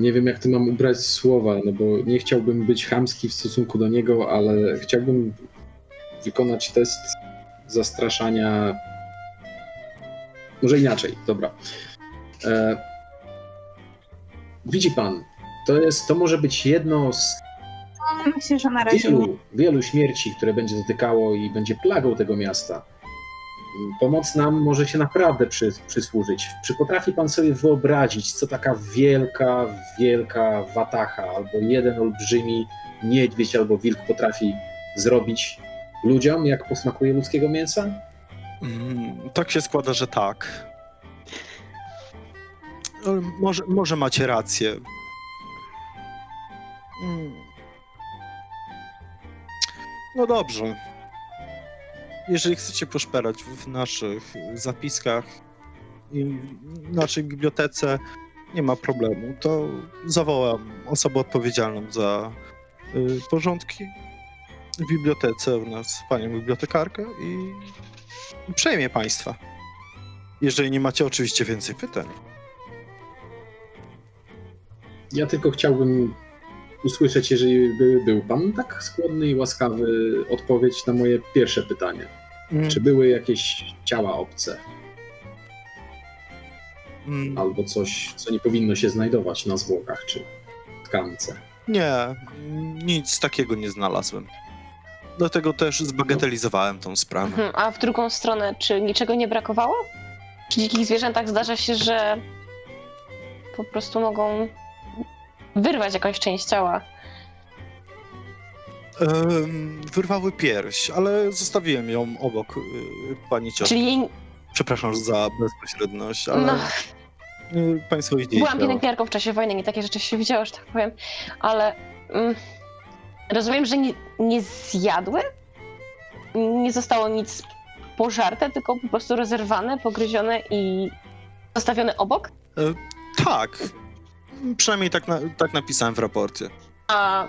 Nie wiem, jak ty mam ubrać słowa, no bo nie chciałbym być chamski w stosunku do niego, ale chciałbym wykonać test zastraszania. Może inaczej, dobra. E... Widzi pan, to jest, to może być jedno z Myślę, że na razie wielu, wielu śmierci, które będzie dotykało i będzie plagą tego miasta. Pomoc nam może się naprawdę przy, przysłużyć. Czy potrafi pan sobie wyobrazić, co taka wielka, wielka watacha, albo jeden olbrzymi niedźwiedź albo wilk potrafi zrobić ludziom, jak posmakuje ludzkiego mięsa? Mm, Tak się składa, że tak. Ale Może, może macie rację. Mm. No dobrze. Jeżeli chcecie poszperać w naszych zapiskach i w naszej bibliotece, nie ma problemu. To zawołam osobę odpowiedzialną za y, porządki w bibliotece u nas, panią bibliotekarkę i przejmie państwa. Jeżeli nie macie oczywiście więcej pytań. Ja tylko chciałbym usłyszeć, jeżeli by był pan tak skłonny i łaskawy, odpowiedź na moje pierwsze pytanie. Czy były jakieś ciała obce? Mm, albo coś, co nie powinno się znajdować na zwłokach czy tkance. Nie, nic takiego nie znalazłem. Dlatego też zbagatelizowałem tą sprawę. Mhm, A w drugą stronę, czy niczego nie brakowało? Przy dzikich zwierzętach zdarza się, że po prostu mogą wyrwać jakąś część ciała. Em, Wyrwały pierś, ale zostawiłem ją obok y, pani cioci. Czyli jej... Przepraszam za bezpośredność, ale No, y, państwo idzie. byłam pielęgniarką w czasie wojny, nie takie rzeczy się widziało, że tak powiem, ale mm, rozumiem, że nie, nie zjadły? Nie zostało nic pożarte, tylko po prostu rozerwane, pogryzione i zostawione obok? Tak. Przynajmniej tak, na, tak napisałem w raporcie. A,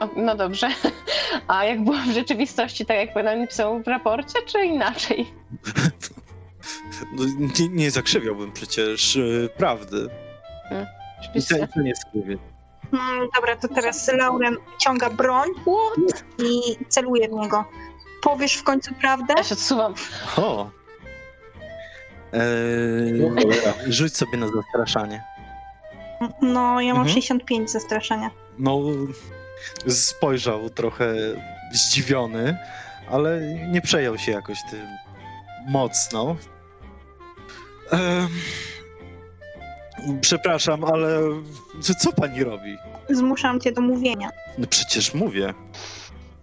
o, no dobrze. A jak było w rzeczywistości, tak jak pan napisał w raporcie, czy inaczej? No, nie, nie zakrzywiałbym przecież y, prawdy. I Oczywiście. to, to nie skrywię. Mm, dobra, to teraz Lauren ciąga broń i celuje w niego. Powiesz w końcu prawdę? Ja się odsuwam. O! Eee, rzuć sobie na zastraszanie. No, ja mam Mhm. 65 zastraszenia. No, spojrzał trochę zdziwiony, ale nie przejął się jakoś tym mocno. Em, przepraszam, ale co, co pani robi? Zmuszam cię do mówienia. No przecież mówię.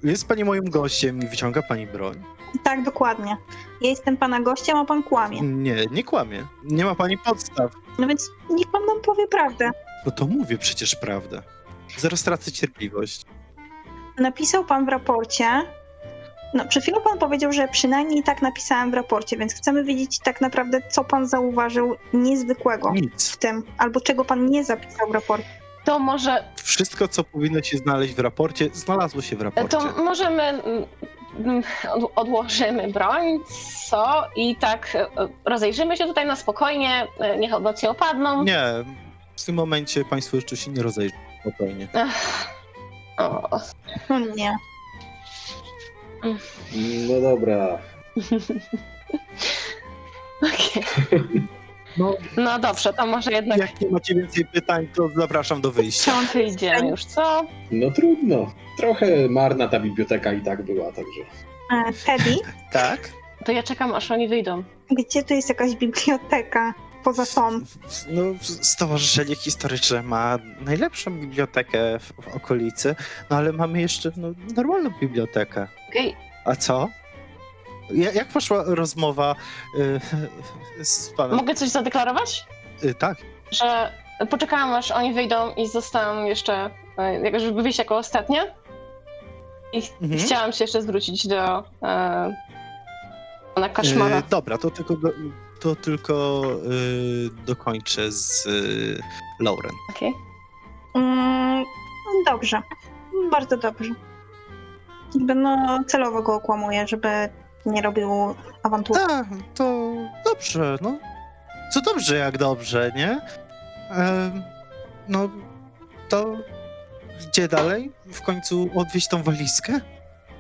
Jest pani moim gościem i wyciąga pani broń. Tak, dokładnie. Ja jestem pana gościem, a pan kłamie. Nie, nie kłamie. Nie ma pani podstaw. No więc niech pan nam powie prawdę. No to mówię przecież prawdę. Zaraz tracę cierpliwość. Napisał pan w raporcie. No, przed chwilą pan powiedział, że przynajmniej tak napisałem w raporcie, więc chcemy wiedzieć tak naprawdę, co pan zauważył niezwykłego Nic. w tym, albo czego pan nie zapisał w raporcie. To może, Wszystko, co powinno się znaleźć w raporcie, znalazło się w raporcie. to możemy mm, mm, od- odłożymy broń, co? I tak e, rozejrzymy się tutaj na spokojnie, e, niech emocje opadną. Nie, w tym momencie państwo jeszcze się nie rozejrzą spokojnie. Ech. O, No nie. No dobra. okej. No, No dobrze, to może jednak jak nie macie więcej pytań, to zapraszam do wyjścia. Chciałam wyjdziemy już, co? No trudno. Trochę marna ta biblioteka i tak była, także. E, Teddy, Tak? To ja czekam, aż oni wyjdą. gdzie tu jest jakaś biblioteka poza tą? No, Stowarzyszenie Historyczne ma najlepszą bibliotekę w, w okolicy, no ale mamy jeszcze no, normalną bibliotekę. Okej, A co? Ja, jak poszła rozmowa y, z panem? Mogę coś zadeklarować? Y, tak. Że poczekałam, aż oni wyjdą i zostałam jeszcze, jako żeby wyjść jako ostatnia. I ch- Mhm. chciałam się jeszcze zwrócić do e, pana Kaszmana. Y, dobra, to tylko, do, to tylko y, dokończę z y, Lauren. Okej. Mm, dobrze. Bardzo dobrze. Jakby no celowo go okłamuję, żeby nie robił awantury. A, to dobrze, no. Co dobrze, jak dobrze, nie? Em, no, to gdzie dalej? W końcu odwieźć tą walizkę?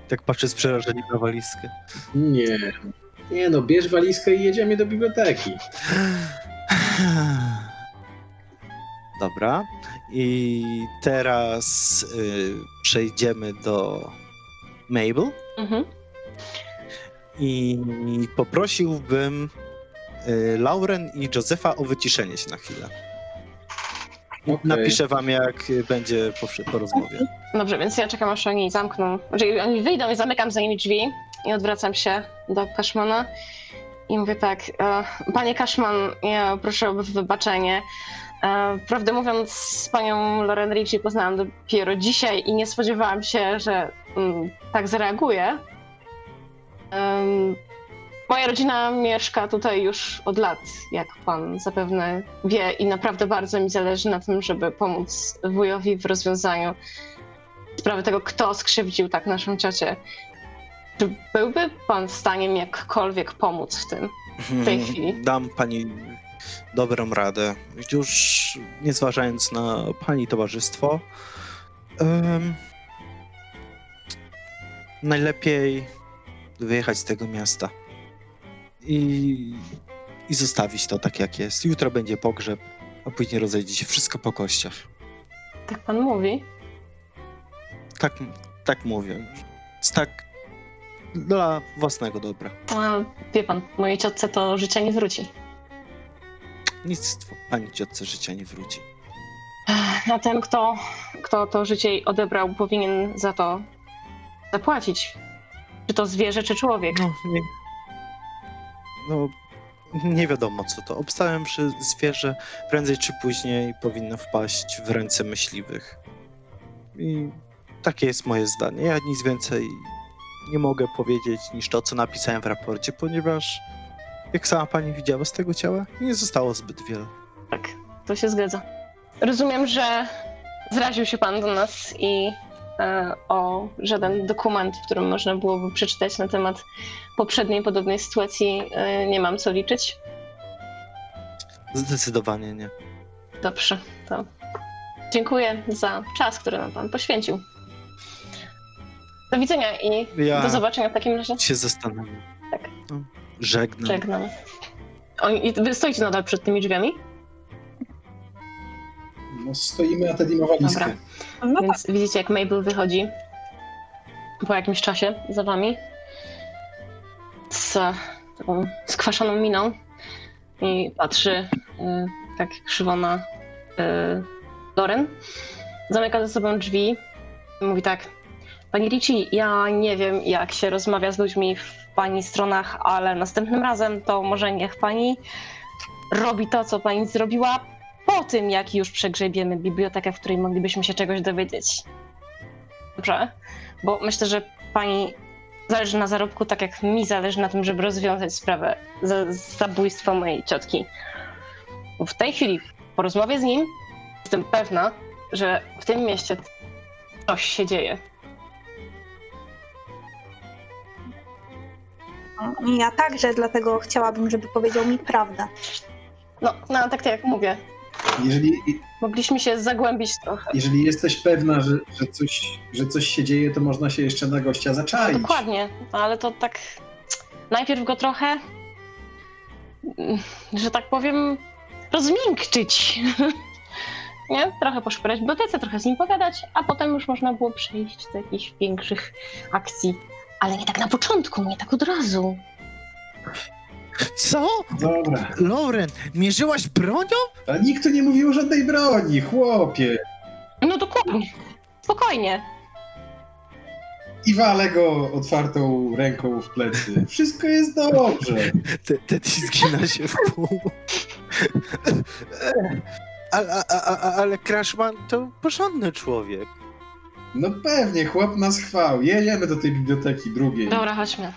Tak patrzę z przerażeniem na walizkę. Nie. Nie no, bierz walizkę i jedziemy do biblioteki. Dobra. I teraz y, przejdziemy do Mabel Mhm. I poprosiłbym y, Lauren i Josefa o wyciszenie się na chwilę. Okej. Napiszę wam, jak będzie po, po rozmowie. Dobrze, więc ja czekam, aż oni zamkną. Znaczy, oni wyjdą i zamykam za nimi drzwi i odwracam się do Kaszmana i mówię tak, e, panie Kaszman, ja proszę o wybaczenie. E, prawdę mówiąc, z panią Loren Ricci poznałam dopiero dzisiaj i nie spodziewałam się, że mm, tak zareaguje. Em, moja rodzina mieszka tutaj już od lat, jak pan zapewne wie, i naprawdę bardzo mi zależy na tym, żeby pomóc wujowi w rozwiązaniu sprawy tego, kto skrzywdził tak naszą ciocię. Czy byłby pan w stanie mi jakkolwiek pomóc w tym? W tej chwili. Dam pani dobrą radę. Już nie zważając na pani towarzystwo. em, najlepiej wyjechać z tego miasta. I, I zostawić to tak jak jest. Jutro będzie pogrzeb, a później rozejdzie się wszystko po kościach. Tak pan mówi? Tak, tak mówię. Tak dla własnego dobra. A, wie pan, mojej ciotce to życie nie wróci. Nic pani ciotce życia nie wróci. A ten, kto, kto to życie jej odebrał, powinien za to zapłacić. Czy to zwierzę, czy człowiek. No, nie, no, nie wiadomo co to. Obstałem, że zwierzę prędzej czy później powinno wpaść w ręce myśliwych. I takie jest moje zdanie. Ja nic więcej nie mogę powiedzieć niż to, co napisałem w raporcie, ponieważ jak sama pani widziała z tego ciała, nie zostało zbyt wiele. Tak, to się zgadza. Rozumiem, że zraził się pan do nas i o żaden dokument, w którym można byłoby przeczytać na temat poprzedniej podobnej sytuacji, e, nie mam co liczyć. Zdecydowanie nie. Dobrze, to dziękuję za czas, który nam pan poświęcił. Do widzenia i Ja do zobaczenia w takim razie. się zastanawiam. Tak. Żegnam. Żegnam. O, wy stoicie nadal przed tymi drzwiami? No stoimy na Teddy ma walizkę. Dobra. No tak. Więc widzicie, jak Mabel wychodzi po jakimś czasie za wami z taką skwaszoną miną i patrzy y, tak krzywo na y, Loren. Zamyka ze sobą drzwi i mówi tak. Pani Ricci, ja nie wiem, jak się rozmawia z ludźmi w pani stronach, ale następnym razem to może niech pani robi to, co pani zrobiła po tym, jak już przegrzebiemy bibliotekę, w której moglibyśmy się czegoś dowiedzieć. Dobrze? Bo myślę, że pani zależy na zarobku, tak jak mi zależy na tym, żeby rozwiązać sprawę za- zabójstwa mojej ciotki. W tej chwili, po rozmowie z nim, jestem pewna, że w tym mieście coś się dzieje. Ja także, dlatego chciałabym, żeby powiedział mi prawdę. No, no tak jak mówię, Jeżeli, mogliśmy się zagłębić trochę. jeżeli jesteś pewna, że, że, coś, że coś się dzieje, to można się jeszcze na gościa zaczaić. Dokładnie, ale to tak najpierw go trochę, mm, że tak powiem, rozmiękczyć. Nie? Trochę poszperać w bibliotece, trochę z nim pogadać, a potem już można było przejść do jakichś większych akcji. Ale nie tak na początku, nie tak od razu. Co? Dobra. Lauren, mierzyłaś bronią? Ale nikt tu nie mówił o żadnej broni, chłopie. No dokładnie. Spokojnie. I walę go otwartą ręką w plecy. Wszystko jest dobrze. Te- Teddy zgina się w pół. Ale, a, a, a, ale Crashman to porządny człowiek. No pewnie, chłop nas chwał. Jedziemy do tej biblioteki drugiej. Dobra, chodźmy.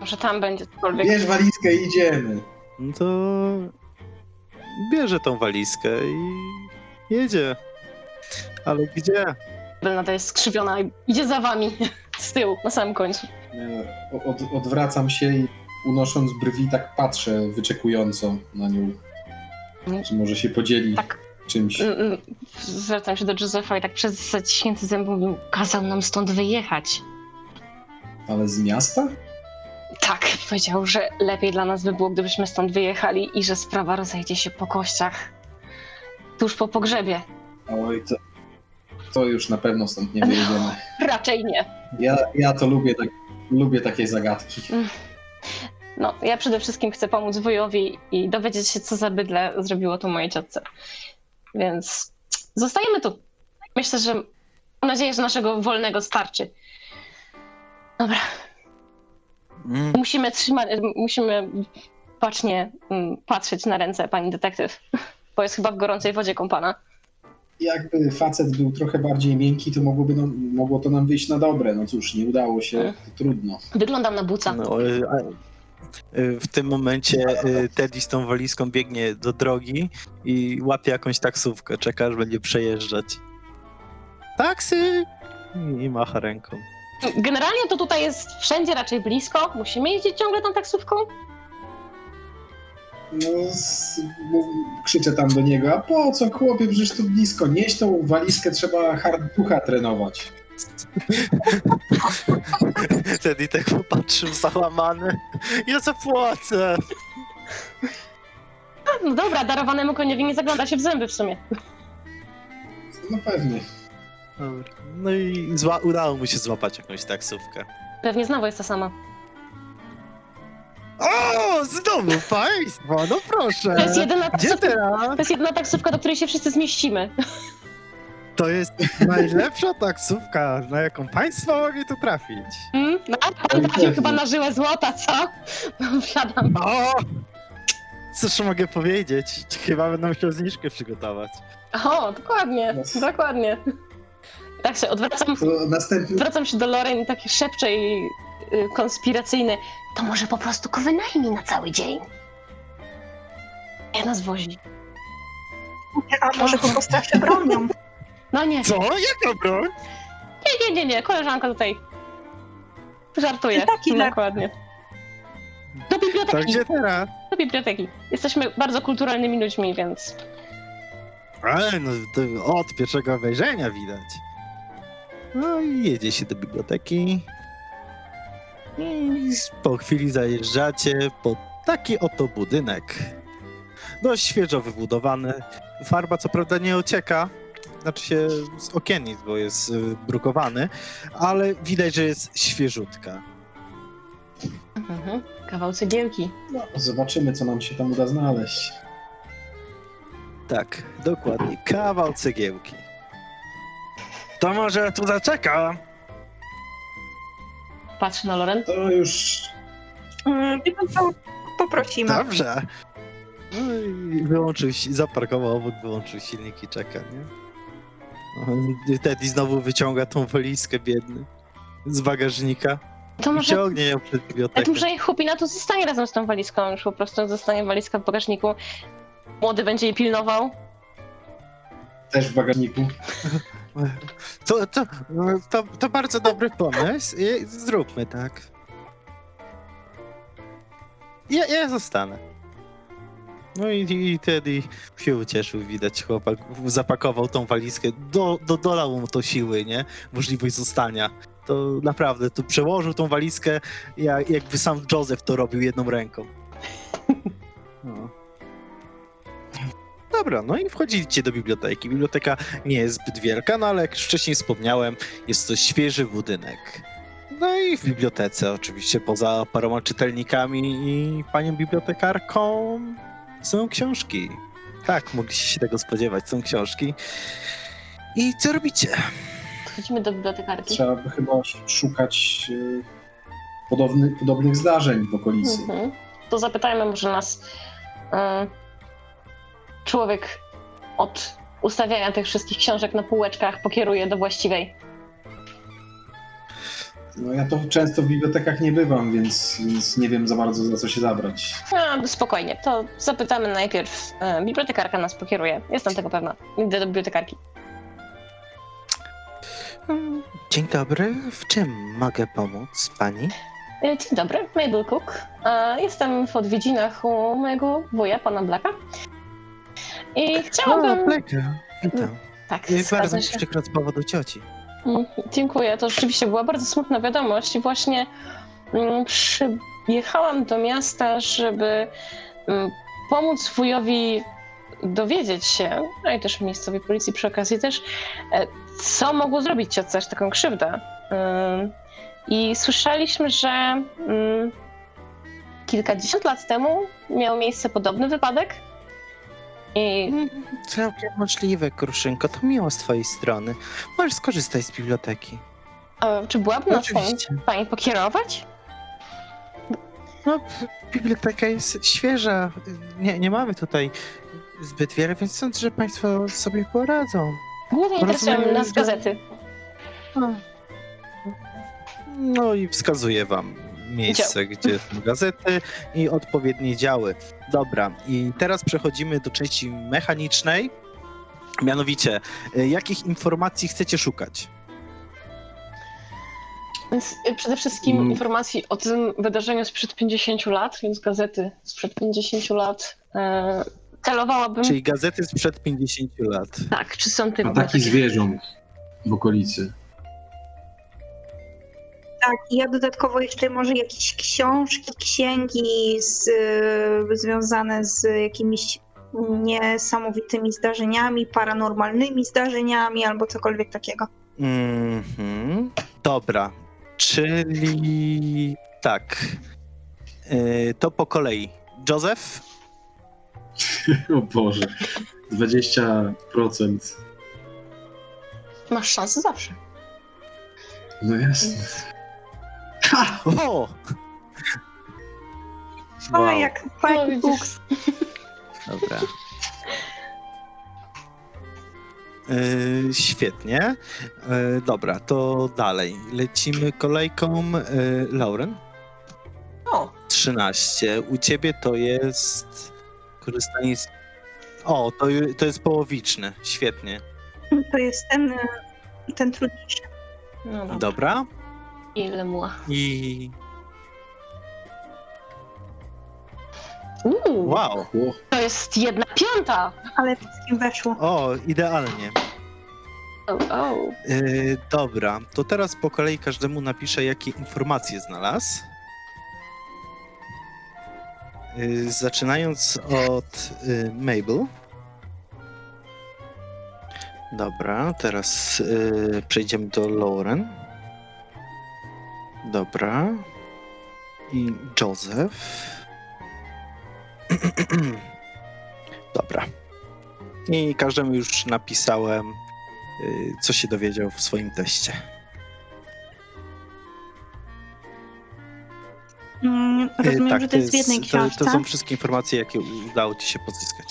Może tam będzie cokolwiek. Bierz walizkę i idziemy. No to bierze tą walizkę i jedzie. Ale gdzie? Belnada jest skrzywiona i idzie za wami z tyłu, na samym końcu. E, Od, odwracam się i unosząc brwi tak patrzę wyczekująco na nią. Mhm. Czy może się podzieli Tak. czymś. Mm, mm, Zwracam się do Józefa i tak przez zaciśnięty zęb mówił, kazał nam stąd wyjechać. Ale z miasta? Tak, powiedział, że lepiej dla nas by było, gdybyśmy stąd wyjechali i że sprawa rozejdzie się po kościach. Tuż po pogrzebie. Oj, to, to już na pewno stąd nie wyjedziemy. Raczej nie. Ja, ja to lubię, tak, lubię takie zagadki. No, ja przede wszystkim chcę pomóc wujowi i dowiedzieć się, co za bydle zrobiło to mojej ciotce. Więc zostajemy tu. Myślę, że mam nadzieję, że naszego wolnego starczy. Dobra, Mm, musimy trzymać, musimy bacznie mm, patrzeć na ręce pani detektyw, bo jest chyba w gorącej wodzie kąpana. Jakby facet był trochę bardziej miękki, to mogłoby nam, mogło to nam wyjść na dobre. No cóż, nie udało się, to trudno. Wyglądam na buca. No, y, w tym momencie y, Teddy z tą walizką biegnie do drogi i łapie jakąś taksówkę. Czeka, aż będzie przejeżdżać. Taksy! I- I macha ręką. Generalnie to tutaj jest wszędzie raczej blisko. Musimy jeździć ciągle tą taksówką. No, z, mów, krzyczę tam do niego, a po co chłopie, przecież tu blisko, nieś tą walizkę, trzeba hard ducha trenować. Teddy tak popatrzył załamany. Ja zapłacę! No dobra, darowanemu koniowi nie zagląda się w zęby w sumie. No pewnie. Dobra. No i zła, udało mu się złapać jakąś taksówkę. Pewnie znowu jest ta sama. O, znowu państwo, no proszę. To jest jedyna Gdzie taksówka, teraz? to jest jedyna taksówka, do której się wszyscy zmieścimy. To jest najlepsza taksówka, na jaką państwo mogli tu trafić. Hmm? No, a pan trafił chyba na żyłę złota, co? No, wsiadam. O! Cóż mogę powiedzieć? Chyba będę musiał zniżkę przygotować. O, dokładnie, Yes. dokładnie. Tak się odwracam, następny, wracam się do Loren i takie szepcze i y, konspiracyjne. To może po prostu go wynajmij na cały dzień. Ja nas wozi. A może po prostu się bronią? No nie, Co? Jaka broń? nie, nie, nie, nie, koleżanka tutaj żartuje. I taki ler- Dokładnie. Do To biblioteki, gdzie teraz? do biblioteki. Jesteśmy bardzo kulturalnymi ludźmi, więc Ale no, to od pierwszego wejrzenia widać. No i jedzie się do biblioteki. I po chwili zajeżdżacie pod taki oto budynek. Dość świeżo wybudowany. Farba co prawda nie ocieka, znaczy się z okiennic, bo jest y, brukowany, ale widać, że jest świeżutka. mhm. kawał cegiełki. no, zobaczymy, co nam się tam uda znaleźć. Tak, dokładnie. Kawał cegiełki. To może tu zaczeka. Patrzę na Loren. To już Mm, wie pan co? Poprosimy. Dobrze. No i wyłączył, si- zaparkował obok, wyłączył silnik i czeka, nie? No, Teddy znowu wyciąga tą walizkę biedny z bagażnika To i może ciągnie ją przed Ja bibliotekę. tu może Chupina tu zostanie razem z tą walizką, już po prostu zostanie walizka w bagażniku. Młody będzie jej pilnował. Też w bagażniku. To, to, to, to bardzo dobry pomysł. I zróbmy tak. Ja, ja zostanę. No i, i Teddy się ucieszył, widać chłopak zapakował tą walizkę, do, do, dodał mu to siły, nie? Możliwość zostania. To naprawdę, to przełożył tą walizkę, jak, jakby sam Joseph to robił jedną ręką. No. Dobra, no i wchodzicie do biblioteki. Biblioteka nie jest zbyt wielka, no ale jak już wcześniej wspomniałem, jest to świeży budynek. No i w bibliotece oczywiście, poza paroma czytelnikami i panią bibliotekarką są książki. Tak, mogliście się tego spodziewać, są książki. I co robicie? Chodzimy do bibliotekarki. Trzeba by chyba szukać y, podobny, podobnych zdarzeń w okolicy. Mhm. To zapytajmy, może nas e, człowiek od ustawiania tych wszystkich książek na półeczkach pokieruje do właściwej. No ja to często w bibliotekach nie bywam, więc, więc nie wiem za bardzo za co się zabrać. A, spokojnie, to zapytamy najpierw. E, bibliotekarka nas pokieruje. Jestem tego pewna. Idę do bibliotekarki. Dzień dobry, w czym mogę pomóc pani? E, Dzień dobry, Mabel Cook. E, Jestem w odwiedzinach u mojego wuja, pana Blacka. I chciałabym... Pleka, witam. Tak, I bardzo zgadza mi się. przykro z powodu cioci. Mm, Dziękuję, to rzeczywiście była bardzo smutna wiadomość i właśnie mm, przyjechałam do miasta, żeby mm, pomóc wujowi dowiedzieć się, no i też miejscowej policji przy okazji też, e, co mogło zrobić ciotce aż taką krzywdę. Ym, I słyszeliśmy, że mm, kilkadziesiąt lat temu miał miejsce podobny wypadek i Całkiem możliwe, Kruszynko, to miło z twojej strony. Możesz skorzystać z biblioteki. e, czy byłaby na twoim Oczywiście. pani pokierować? No, biblioteka jest świeża. Nie, nie mamy tutaj zbyt wiele, więc sądzę, że państwo sobie poradzą. Głównie interesują Rozumiem, nas że- gazety. No i wskazuję wam miejsce, gdzie są gazety i odpowiednie działy. Dobra, i teraz przechodzimy do części mechanicznej. Mianowicie, y, jakich informacji chcecie szukać? Więc y, przede wszystkim Mm. informacji o tym wydarzeniu sprzed 50 lat, więc gazety sprzed 50 lat. E, celowałabym. Czyli gazety sprzed 50 lat. Tak, czy są te. Ataki zwierząt w okolicy. Tak, i ja dodatkowo jeszcze może jakieś książki, księgi z, związane z jakimiś niesamowitymi zdarzeniami, paranormalnymi zdarzeniami albo cokolwiek takiego. Mhm. Dobra, czyli tak. Y, to po kolei. Józef? O Boże. 20%. Masz szansę zawsze. No jasne. Ha! O! O, jak No, fajny widzisz. fuks. Dobra. Yy, świetnie. Yy, dobra, to dalej. Lecimy kolejką. Yy, Lauren? O, 13. U ciebie to jest korzystanie z. O, to, ju- to jest połowiczny. Świetnie. To jest ten, ten trudniejszy. no dobra. Dobra. Ile muła? I. Uuu, Wow. To jest jedna piąta! Ale wszystkim weszło. O, idealnie. O, o. Yy, dobra, to teraz po kolei każdemu napiszę, jakie informacje znalazł. Yy, zaczynając od yy, Mabel. Dobra, teraz yy, przejdziemy do Lauren. Dobra. I Joseph. Dobra. I każdemu już napisałem y, co się dowiedział w swoim teście. Mm, Y, Rozumiem, że to jest w jednej to, książce. to są wszystkie informacje, jakie udało ci się pozyskać.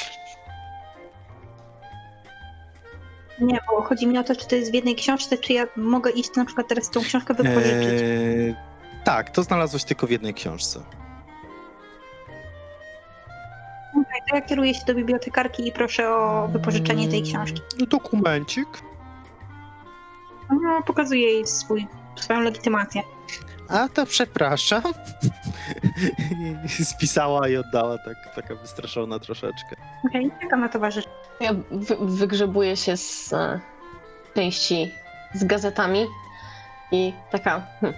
Nie, bo chodzi mi o to, czy to jest w jednej książce, czy ja mogę iść na przykład teraz tą książkę wypożyczyć. Eee, tak, to znalazłeś tylko w jednej książce. Okej, to ja kieruję się do bibliotekarki i proszę o wypożyczenie tej książki. Mm, Dokumencik. No, pokazuję jej swój, swoją legitymację. A to przepraszam. Spisała i oddała, tak, taka wystraszona troszeczkę. Okej, czekam na towarzyszy. Ja wy, wygrzebuję się z e, części z gazetami i taka. Hm.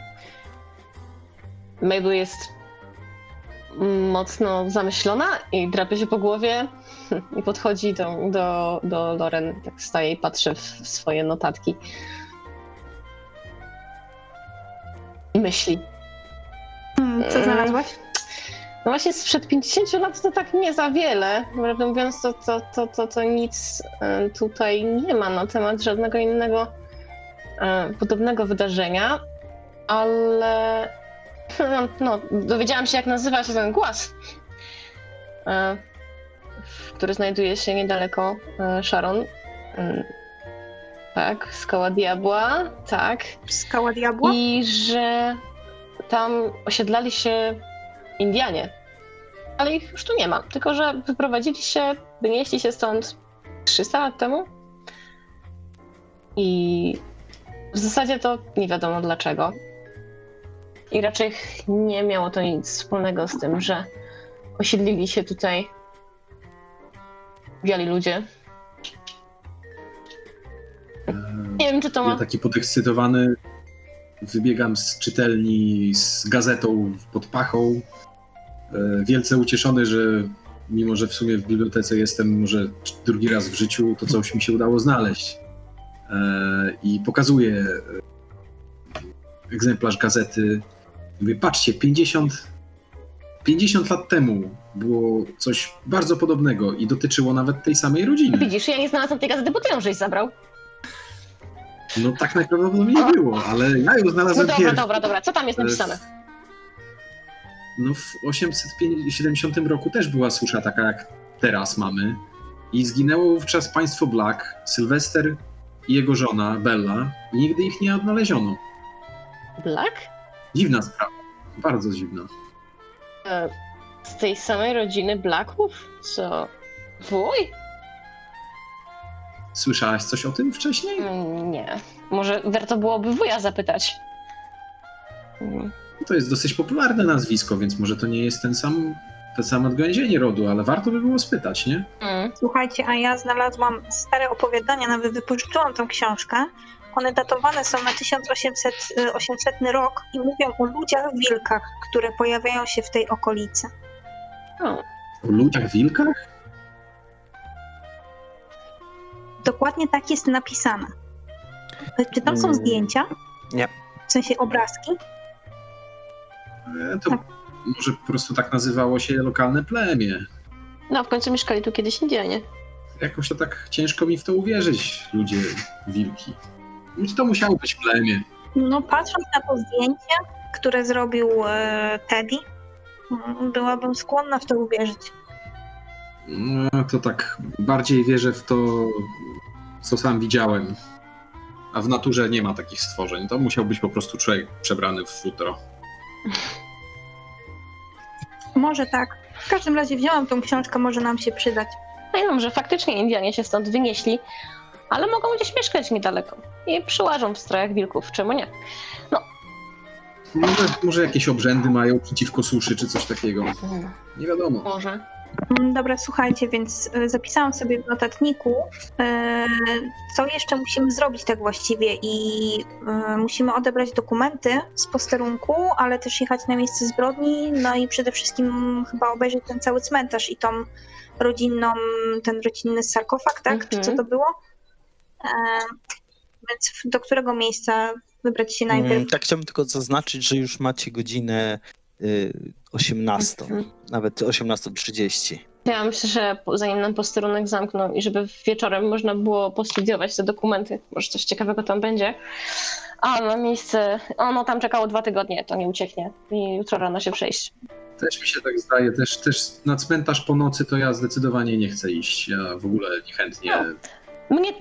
Mabel jest mocno zamyślona i drapie się po głowie hm, i podchodzi do, do, do Loren, tak staje i patrzy w swoje notatki. Myśli. Hmm, co Mm. znalazłaś? No właśnie sprzed 50 lat to tak nie za wiele. Prawdę mówiąc, to, to, to, to, to nic tutaj nie ma na temat żadnego innego e, podobnego wydarzenia, ale no, no, dowiedziałam się, jak nazywa się ten głaz, e, który znajduje się niedaleko e, Sharon. Tak, Skała Diabła, tak. Skała diabła? I że tam osiedlali się Indianie. Ale ich już tu nie ma. Tylko, że wyprowadzili się, wynieśli się stąd 300 lat temu. I w zasadzie to nie wiadomo dlaczego. I raczej nie miało to nic wspólnego z tym, że osiedlili się tutaj biali ludzie. Nie wiem, czy to Ja ma... taki podekscytowany wybiegam z czytelni z gazetą pod pachą. E, Wielce ucieszony, że mimo, że w sumie w bibliotece jestem może drugi raz w życiu, to coś mi się udało znaleźć. E, I pokazuję e, egzemplarz gazety. Mówię, patrzcie, 50, 50 lat temu było coś bardzo podobnego i dotyczyło nawet tej samej rodziny. Widzisz, ja nie znalazłam tej gazety, bo ty ją żeś zabrał. No tak najprawdopodobniej było, ale ja ją No znalazłem dobra, pierwszy. dobra, dobra. Co tam jest napisane? No w 870 roku też była susza taka jak teraz mamy i zginęło wówczas państwo Black, Sylwester i jego żona Bella i nigdy ich nie odnaleziono. Black? Dziwna sprawa, bardzo dziwna. E, Z tej samej rodziny Blacków? Co? Wuj? Słyszałaś coś o tym wcześniej? Mm, Nie. Może warto byłoby wuja zapytać. Mm, To jest dosyć popularne nazwisko, więc może to nie jest ten sam, to samo odgałęzienie rodu, ale warto by było spytać, nie? mm. Słuchajcie, a ja znalazłam stare opowiadania, nawet wypożyczyłam tą książkę. One datowane są na 1800 y, 800 rok i mówią o ludziach wilkach, które pojawiają się w tej okolicy. O, O ludziach wilkach? Dokładnie tak jest napisane. Czy tam są Mm, zdjęcia? nie. W sensie obrazki? E, To może po prostu tak nazywało się lokalne plemię. No, w końcu mieszkali tu kiedyś Indianie. Jakoś to tak ciężko mi w to uwierzyć, ludzie wilki. To musiało być plemię. No, patrząc na to zdjęcie, które zrobił e, Teddy, mm, byłabym skłonna w to uwierzyć. No, to tak bardziej wierzę w to, co sam widziałem. A w naturze nie ma takich stworzeń. To musiał być po prostu człowiek przebrany w futro. Może tak. W każdym razie wzięłam tą książkę, może nam się przydać. No i może faktycznie Indianie się stąd wynieśli, ale mogą gdzieś mieszkać niedaleko. I przyłażą w strojach wilków, czemu nie? Może, może jakieś obrzędy mają przeciwko suszy czy coś takiego. Nie wiadomo. Może. Mm, Dobra, słuchajcie, więc e, zapisałam sobie w notatniku, e, co jeszcze musimy zrobić tak właściwie i e, musimy odebrać dokumenty z posterunku, ale też jechać na miejsce zbrodni, no i przede wszystkim chyba obejrzeć ten cały cmentarz i tą rodzinną, ten rodzinny sarkofag, tak? Czy co Mhm. to było? Więc do którego miejsca wybrać się najpierw? Mm, Tak chciałbym tylko zaznaczyć, że już macie godzinę 18, Mhm. nawet 18.30. Ja myślę, że zanim nam posterunek zamkną i żeby wieczorem można było postudiować te dokumenty, może coś ciekawego tam będzie. A na miejsce, ono tam czekało dwa tygodnie, to nie ucieknie i jutro rano się przejść. Też mi się tak zdaje. Też, też na cmentarz po nocy to ja zdecydowanie nie chcę iść. Ja w ogóle niechętnie No. Mnie,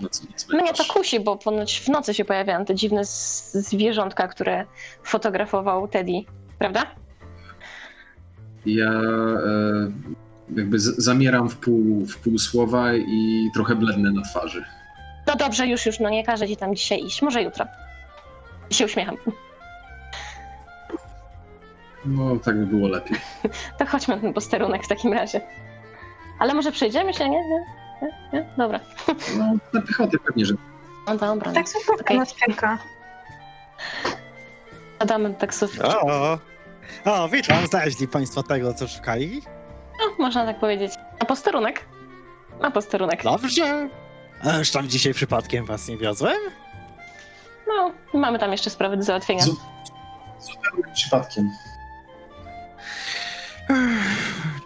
mnie to kusi, bo ponoć w nocy się pojawiają te dziwne zwierzątka, które fotografował Teddy, prawda? Ja e, jakby z, zamieram w pół, w pół słowa i trochę blednę na twarzy. No dobrze, już, już, no nie każę ci tam dzisiaj iść, może jutro. I się uśmiecham. No, tak by było lepiej. To chodźmy na ten posterunek w takim razie. Ale może przejdziemy się, nie? Nie? nie? nie? Dobra. No, na piechotę pewnie, że No dobra, no. Taksówka Okej. nas czeka. Zadamy taksówkę. O, witam, znaleźli państwo tego, co szukali? No, można tak powiedzieć. A posterunek? A posterunek. Dobrze. Aż tam dzisiaj przypadkiem was nie wiozłem? No, mamy tam jeszcze sprawy do załatwienia. Zu- Zupełnie przypadkiem.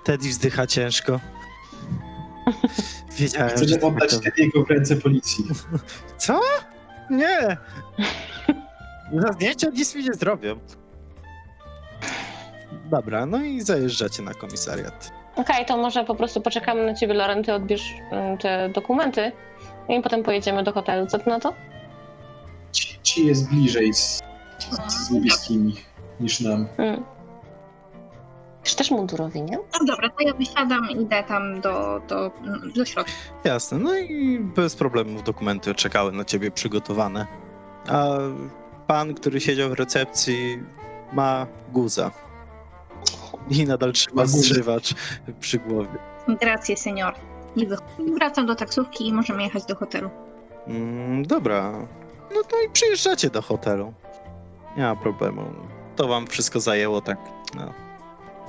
Teddy wzdycha ciężko. Wiedziałem, że Chcemy to oddać tak to- Teddy'ego w ręce policji. Co? Nie. Na zdjęcia nic mi nie zrobią. Dobra, no i zajeżdżacie na komisariat. Okej, to może po prostu poczekamy na ciebie, Loren, ty odbierz mm, te dokumenty i potem pojedziemy do hotelu. Co ty na to? Ci, ci jest bliżej z, z niebieskimi niż nam. Mm. Czy też mundurowi, nie? No dobra, to ja wysiadam i idę tam do, do, do środka. Jasne, no i bez problemów dokumenty czekały na ciebie przygotowane. A pan, który siedział w recepcji, ma guza. I nadal trzyma strzywacz przy głowie. Grację, senior. I wychodzę. Wracam do taksówki i możemy jechać do hotelu. Mm, dobra. No to i przyjeżdżacie do hotelu. Nie ma problemu. To wam wszystko zajęło tak, no.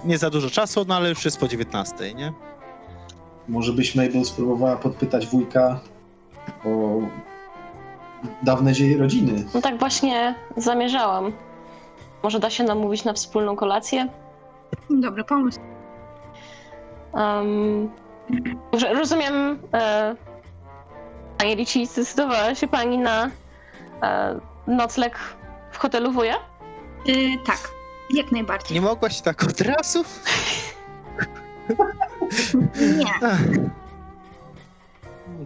Nie za dużo czasu, no ale już jest po 19, nie? Może byś Mabel spróbowała podpytać wujka o dawne dzieje rodziny. No tak właśnie zamierzałam. Może da się namówić na wspólną kolację? Dobry pomysł. Um, dobrze, rozumiem. E, pani Ricci, zdecydowała się pani na e, nocleg w hotelu wuja? Yy, tak, jak najbardziej. Nie mogłaś tak od razu? Nie. Ach.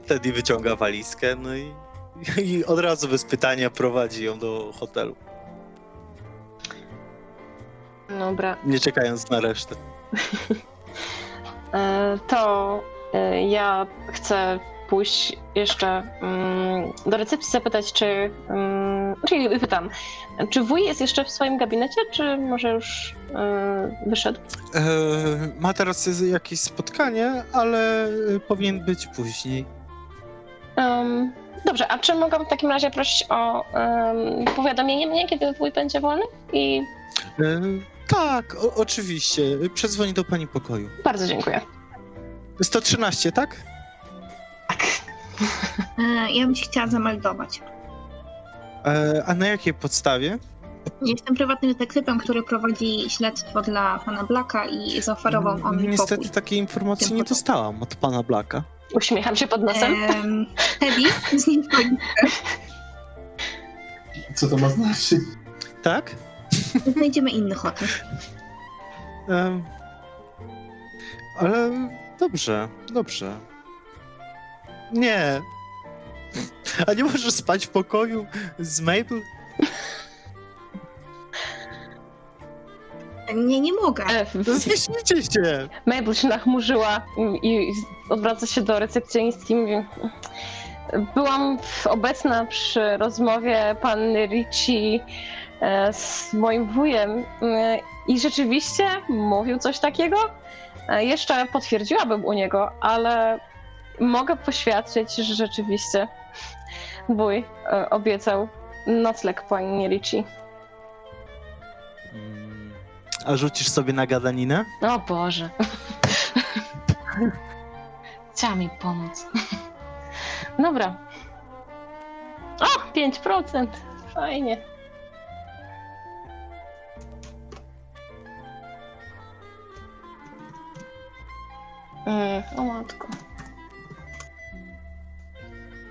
Teddy wyciąga walizkę, no i, i od razu bez pytania prowadzi ją do hotelu, Dobra. nie czekając na resztę. E, to e, ja chcę pójść jeszcze mm, do recepcji zapytać, czy. Mm, czyli pytam, czy wuj jest jeszcze w swoim gabinecie, czy może już e, wyszedł? E, ma teraz jakieś spotkanie, ale e, powinien być później. Em, dobrze, a czy mogę w takim razie prosić o em, powiadomienie mnie, kiedy wuj będzie wolny? I E, tak, o, oczywiście. Przedzwoni do pani pokoju. bardzo dziękuję. 113, tak? Yy, ja bym się chciała zameldować. E, a na jakiej podstawie? Jestem prywatnym detektywem, który prowadzi śledztwo dla pana Blacka i zaoferował on mi Niestety pokój. takiej informacji nie dostałam od pana Blaka. Uśmiecham się pod nosem. Em, Teddy z nim stoi. Co to ma znaczyć? Tak? Znajdziemy inny hotel. Em, ale dobrze, dobrze. Nie. A nie możesz spać w pokoju z Mabel? Nie, nie mogę. E, w- Wyślijcie się! Mabel się nachmurzyła i odwraca się do recepcjonistki i mówi Byłam w- obecna przy rozmowie panny Ricci z moim wujem e, i rzeczywiście mówił coś takiego. E, Jeszcze potwierdziłabym u niego, ale mogę poświadczyć, że rzeczywiście wuj e, obiecał nocleg pani Ricci. Mm, A rzucisz sobie na gadaninę? O Boże. Chciała mi pomóc. Dobra. O, 5%. Fajnie. Mm, o matko.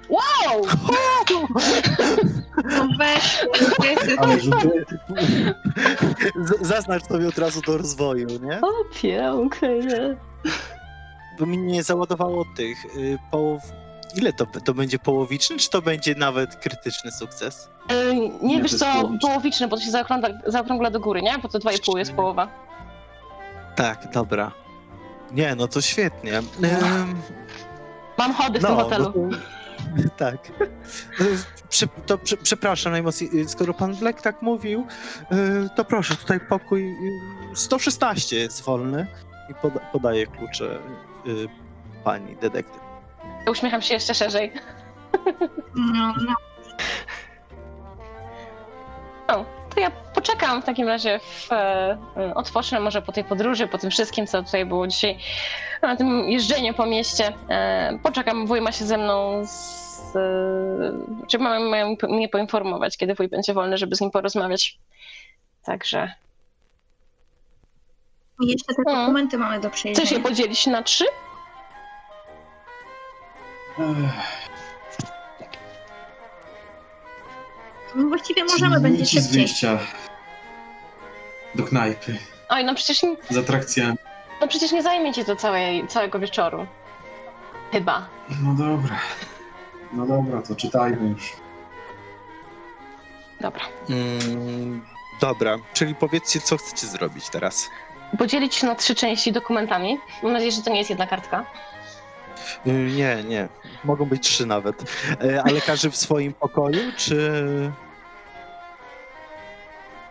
Wow! No weź, weź, Ale rzuty. Z- zaznacz sobie od razu do rozwoju, nie? O, pięknie. Bo mi nie załadowało tych y, połow... Ile to, to będzie połowiczny, czy to będzie nawet krytyczny sukces? E, Nie, Nie, to wiesz jest co, połowiczne. połowiczny, bo to się zaokrągla, zaokrągla do góry, nie? Bo to 2,5 jest połowa. Tak, dobra. Nie, no to świetnie. Mam chody w tym hotelu. no to, tak. Y, Prze, to prze, przepraszam najmocniej, y, skoro pan Black tak mówił, y, to proszę, tutaj pokój y, 116 jest wolny i poda, podaję klucze y, pani detektyw. Uśmiecham się jeszcze szerzej. no, no. O, to ja poczekam w takim razie, w, e, odpocznę może po tej podróży, po tym wszystkim, co tutaj było dzisiaj, na tym jeżdżeniu po mieście. E, poczekam, wuj ma się ze mną, z, e, czy mają, mają mnie poinformować, kiedy wuj będzie wolny, żeby z nim porozmawiać. Także Jeszcze te Mm. dokumenty mamy do chcesz je przejrzenia. podzielić na trzy? Ech, No Właściwie możemy, będzie nici z szybciej. wyjścia do knajpy. Oj, no przecież, Z atrakcjami. no przecież nie zajmie ci to całej, całego wieczoru. Chyba. No dobra. No dobra, to czytajmy już. Dobra. Mm, dobra, czyli powiedzcie, co chcecie zrobić teraz. Podzielić się na trzy części dokumentami. Mam nadzieję, że to nie jest jedna kartka. Y, Nie, nie. Mogą być trzy nawet. Y, Ale każdy w swoim pokoju, czy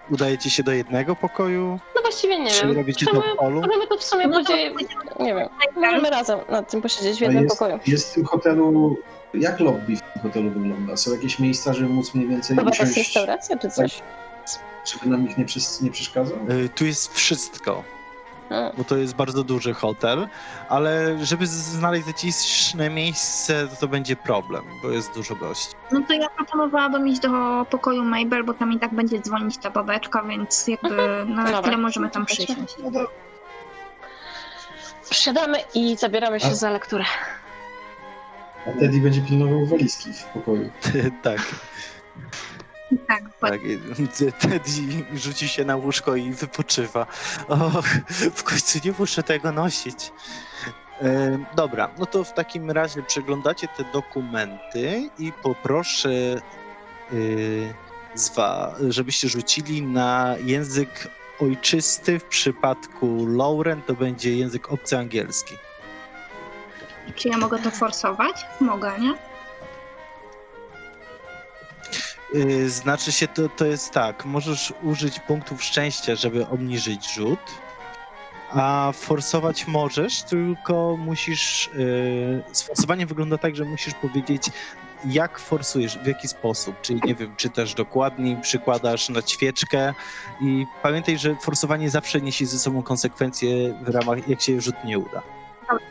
udajecie się do jednego pokoju? No właściwie nie Czy wiem. robicie to w polu? możemy to w sumie No to podzielić, nie wiem, możemy razem nad tym posiedzieć w A jednym jest, pokoju. jest w tym hotelu. Jak lobby w tym hotelu wygląda? Są jakieś miejsca, żeby móc mniej więcej Chyba jakaś usiąść, restauracja czy coś? żeby nam nikt nie, przes- nie przeszkadzał? Y, Tu jest wszystko. Bo to jest bardzo duży hotel, ale żeby znaleźć zaciszne miejsce, to, to będzie problem, bo jest dużo gości. No to ja proponowałabym iść do pokoju Mabel, bo tam i tak będzie dzwonić ta babeczka, więc jakby na Dobra. chwilę możemy tam przyjść. No to, Siadamy i zabieramy się A- za lekturę. a Teddy będzie pilnował walizki w pokoju. tak, Tak, tak. i Teddy rzuci się na łóżko i wypoczywa. Och, w końcu nie muszę tego nosić. E, Dobra, no to w takim razie przeglądacie te dokumenty i poproszę y, z wa, żebyście rzucili na język ojczysty. W przypadku Lauren to będzie język obcy angielski. Czy ja mogę to forsować? Mogę, nie? Y, Znaczy się, to, to jest tak, możesz użyć punktów szczęścia, żeby obniżyć rzut, a forsować możesz, tylko musisz, yy, sforsowanie wygląda tak, że musisz powiedzieć, jak forsujesz, w jaki sposób, czyli nie wiem, czytasz dokładniej, przykładasz na ćwieczkę i pamiętaj, że forsowanie zawsze niesie ze sobą konsekwencje w ramach, jak się rzut nie uda.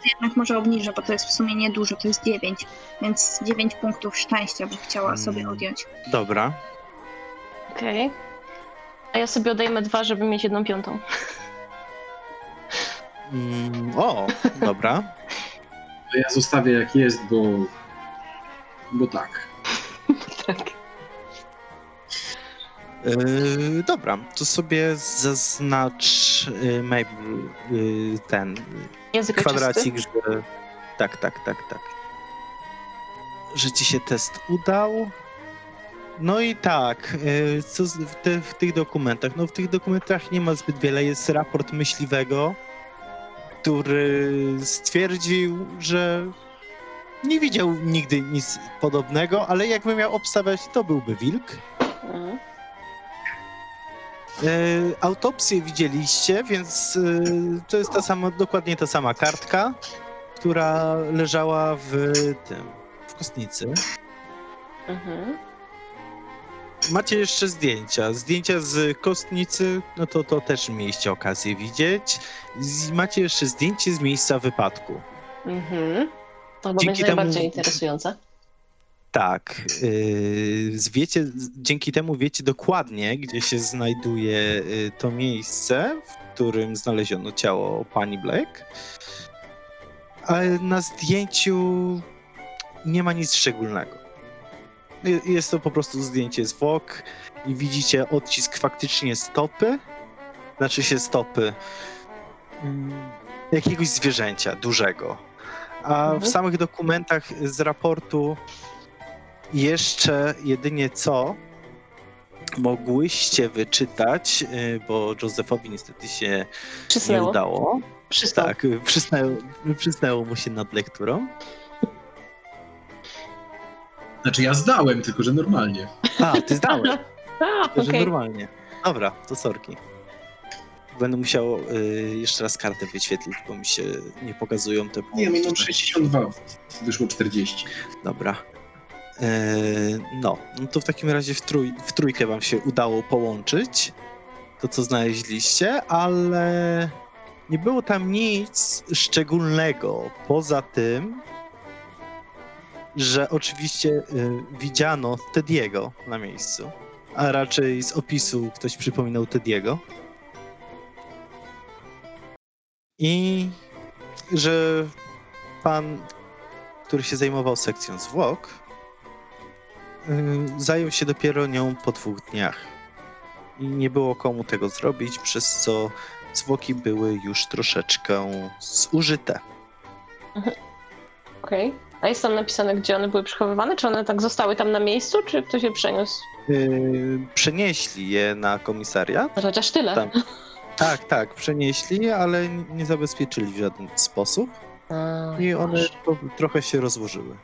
Jednak może obniżę, bo to jest w sumie niedużo, to jest 9. Więc 9 punktów szczęścia bym chciała sobie Mm. odjąć. Dobra. Okej. A ja sobie odejmę dwa, żeby mieć jedną piątą. Mm, o, dobra. To ja zostawię jak jest, bo, bo tak. Tak. Yy, dobra, to sobie zaznacz yy, Mabel yy, ten Język kwadracik, że tak, tak, tak, tak. Że ci się test udał. No i tak, yy, co z, w, te, w tych dokumentach? No w tych dokumentach nie ma zbyt wiele. Jest raport myśliwego, który stwierdził, że nie widział nigdy nic podobnego, ale jakby miał obstawiać, to byłby wilk. Mhm. E, autopsję widzieliście, więc e, to jest ta sama, dokładnie ta sama kartka, która leżała w tym, w kostnicy. Mhm. Macie jeszcze zdjęcia. Zdjęcia z kostnicy, no to to też mieliście okazję widzieć. Z, macie jeszcze zdjęcie z miejsca wypadku. Mhm. To chyba Dzięki będzie temu- najbardziej interesujące. Tak. Z- wiecie, dzięki temu wiecie dokładnie, gdzie się znajduje yy, to miejsce, w którym znaleziono ciało pani Black. Ale na zdjęciu nie ma nic szczególnego. Je- Jest to po prostu zdjęcie zwłok i widzicie odcisk faktycznie stopy, znaczy się stopy mm, jakiegoś zwierzęcia dużego. A w Mhm. samych dokumentach z raportu jeszcze jedynie co mogłyście wyczytać, y, bo Józefowi niestety się nie Przysnęło. udało. Przystał. Tak, przysnęło, przysnęło mu się nad lekturą. Znaczy ja zdałem, tylko że normalnie. A, ty zdałeś, A, że okej. normalnie. Dobra, to sorki. Będę musiał y, jeszcze raz kartę wyświetlić, bo mi się nie pokazują te Nie, punkty. minimum 62. Wyszło 40. Dobra. E, no, no to w takim razie w, trój, w trójkę wam się udało połączyć to, co znaleźliście, ale nie było tam nic szczególnego poza tym, że oczywiście y, widziano Tediego na miejscu, a raczej z opisu ktoś przypominał Tediego. I że pan, który się zajmował sekcją zwłok, zajął się dopiero nią po dwóch dniach. I nie było komu tego zrobić, przez co zwłoki były już troszeczkę zużyte. Okej. A jest tam napisane, gdzie one były przechowywane? Czy one tak zostały tam na miejscu, czy ktoś je przeniósł? Yy, przenieśli je na komisariat. No chociaż tyle. Tam. Tak, tak, przenieśli, ale nie zabezpieczyli w żaden sposób A, i one po, trochę się rozłożyły.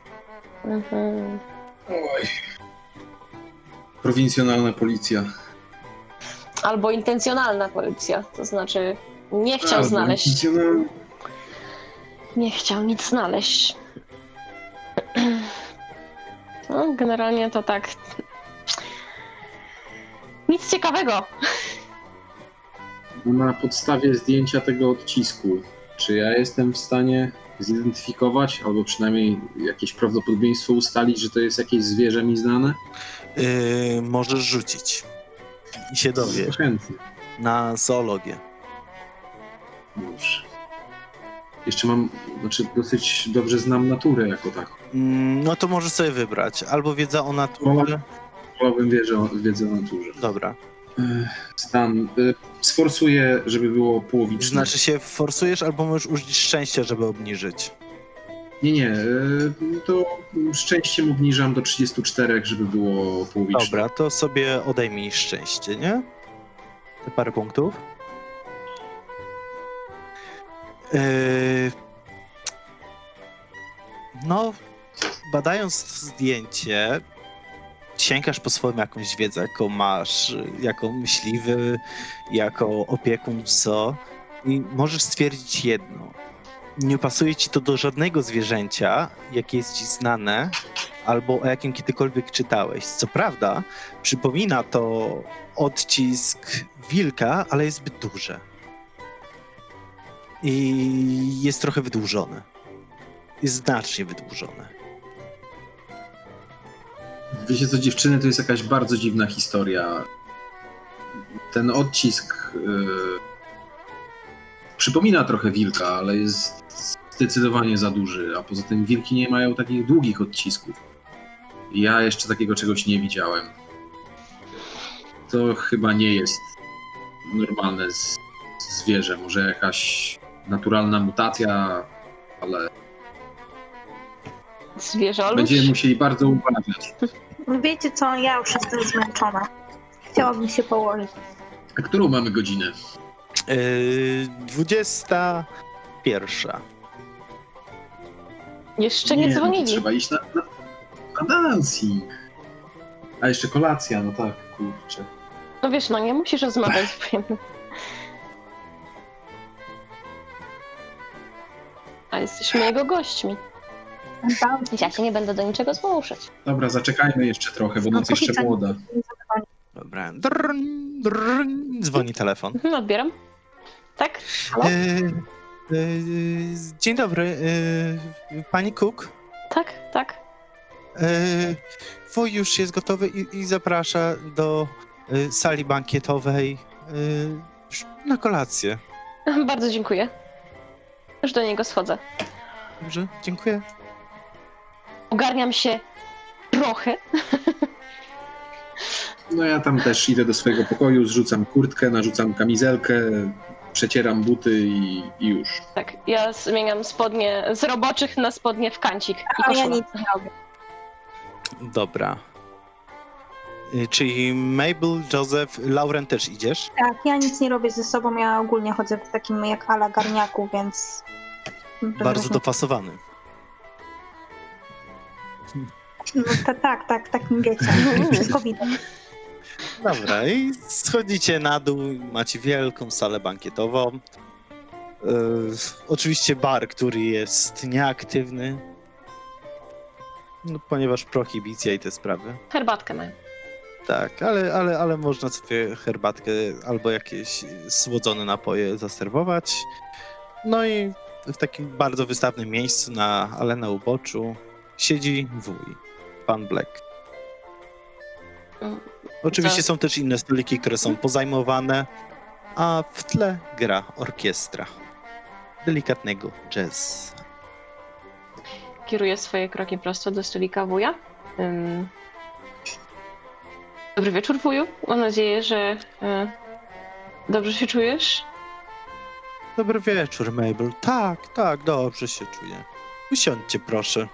Mhm. Oj. Prowincjonalna policja. Albo intencjonalna korupcja, to znaczy nie chciał Albo znaleźć, nie chciał nic znaleźć. No, generalnie to tak. Nic ciekawego. Na podstawie zdjęcia tego odcisku, czy ja jestem w stanie zidentyfikować, albo przynajmniej jakieś prawdopodobieństwo ustalić, że to jest jakieś zwierzę mi znane? Yy, możesz rzucić. I się dowiesz. chętnie. Na zoologię. Dobrze. Jeszcze mam, znaczy dosyć dobrze znam naturę jako taką. Mm, No to możesz sobie wybrać. Albo wiedza o naturze. Wolałbym wiedzę, wiedzę o naturze. Dobra. Stan, y, sforsuję, żeby było połowiczne. Znaczy się forsujesz, albo możesz użyć szczęścia, żeby obniżyć. Nie, nie, y, to szczęściem obniżam do 34, żeby było połowiczne. Dobra, to sobie odejmij szczęście, nie? Te parę punktów. Yy... No, badając zdjęcie, sięgasz po swoją jakąś wiedzę, jaką masz, jako myśliwy, jako opiekun pso i możesz stwierdzić jedno. Nie pasuje ci to do żadnego zwierzęcia, jakie jest ci znane, albo o jakim kiedykolwiek czytałeś. Co prawda, przypomina to odcisk wilka, ale jest zbyt duże. I jest trochę wydłużone. Jest znacznie wydłużone. Wiecie co, dziewczyny, to jest jakaś bardzo dziwna historia. Ten odcisk y, przypomina trochę wilka, ale jest zdecydowanie za duży, a poza tym wilki nie mają takich długich odcisków. Ja jeszcze takiego czegoś nie widziałem. To chyba nie jest normalne z, zwierzę, może jakaś naturalna mutacja, ale Zwierzoluś. będziemy musieli bardzo uważać. Wiecie co, ja już jestem zmęczona. Chciałabym się położyć. A którą mamy godzinę? Yy, 21. Jeszcze nie, no dzwonili. Trzeba iść na, na, na dancing. A jeszcze kolacja, no tak, kurczę. No wiesz, no nie musisz rozmawiać. powiem. A jesteśmy jego gośćmi. Ja się nie będę do niczego zmuszać. Dobra, zaczekajmy jeszcze trochę, bo No, noc jeszcze młoda. Dobra. Drrn, drrn, dzwoni telefon. Mhm, Odbieram. Tak? Halo? Yy, yy, dzień dobry. Yy, pani Cook. Tak, tak. Yy, wuj już jest gotowy i, i zaprasza do sali bankietowej na kolację. Bardzo dziękuję. Już do niego schodzę. Dobrze, dziękuję. Ogarniam się trochę. No ja tam też idę do swojego pokoju, zrzucam kurtkę, narzucam kamizelkę, przecieram buty i, i już. Tak, ja zmieniam spodnie z roboczych na spodnie w kancik. I A ja koszulę. nic nie robię. Dobra. Yy, czyli Mabel, Joseph, Lauren też idziesz? Tak, ja nic nie robię ze sobą, ja ogólnie chodzę w takim jak ala garniaku, więc... Bardzo dopasowany. No, ta, tak, tak, takim wiecie. Wszystko widać. Dobra, i schodzicie na dół, macie wielką salę bankietową. Yy, oczywiście bar, który jest nieaktywny, no, ponieważ prohibicja i te sprawy. Herbatkę mają. Tak, ale, ale, ale można sobie herbatkę albo jakieś słodzone napoje zaserwować. No i w takim bardzo wystawnym miejscu, na, ale na uboczu, siedzi wuj, pan Black. Mm, Oczywiście są też inne stoliki, które są pozajmowane, a w tle gra orkiestra delikatnego jazz. Kieruję swoje kroki prosto do stolika wuja. Dobry wieczór, wuju. Mam nadzieję, że e, dobrze się czujesz. Dobry wieczór, Mabel. Tak, tak, dobrze się czuję. Usiądźcie, proszę.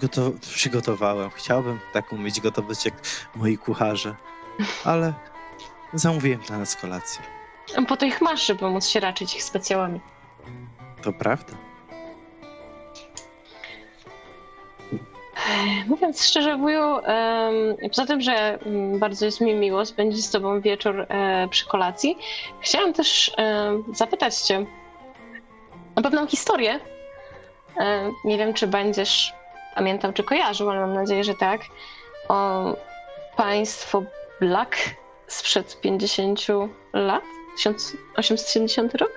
Przygotow- przygotowałem. Chciałbym taką mieć gotowość jak moi kucharze, ale zamówiłem dla nas kolację. Po to ich masz, żeby móc się raczyć ich specjałami. To prawda? Mówiąc szczerze, wuju, em, poza tym, że mm, bardzo jest mi miło spędzić z tobą wieczór e, przy kolacji, chciałam też em, zapytać cię o pewną historię. E, nie wiem, czy będziesz pamiętał, czy kojarzył, ale mam nadzieję, że tak. O państwo Black sprzed 50 lat? 1870 rok?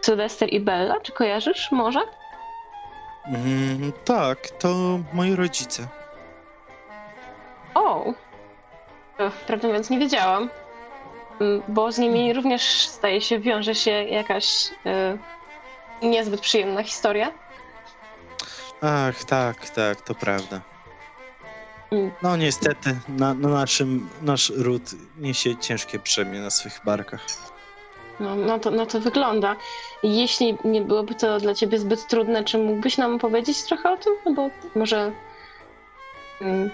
Sylwester i Bella, czy kojarzysz może? Mm, tak, to moi rodzice. O! Prawdę mówiąc, nie wiedziałam. Mm, Bo z nimi również, zdaje się, wiąże się jakaś e, niezbyt przyjemna historia. Ach, tak, tak, to prawda. Mm. No niestety, na, na naszym, nasz ród niesie ciężkie brzemię na swych barkach. No, no, to, no to wygląda. Jeśli nie byłoby to dla ciebie zbyt trudne, czy mógłbyś nam powiedzieć trochę o tym? No bo może mm,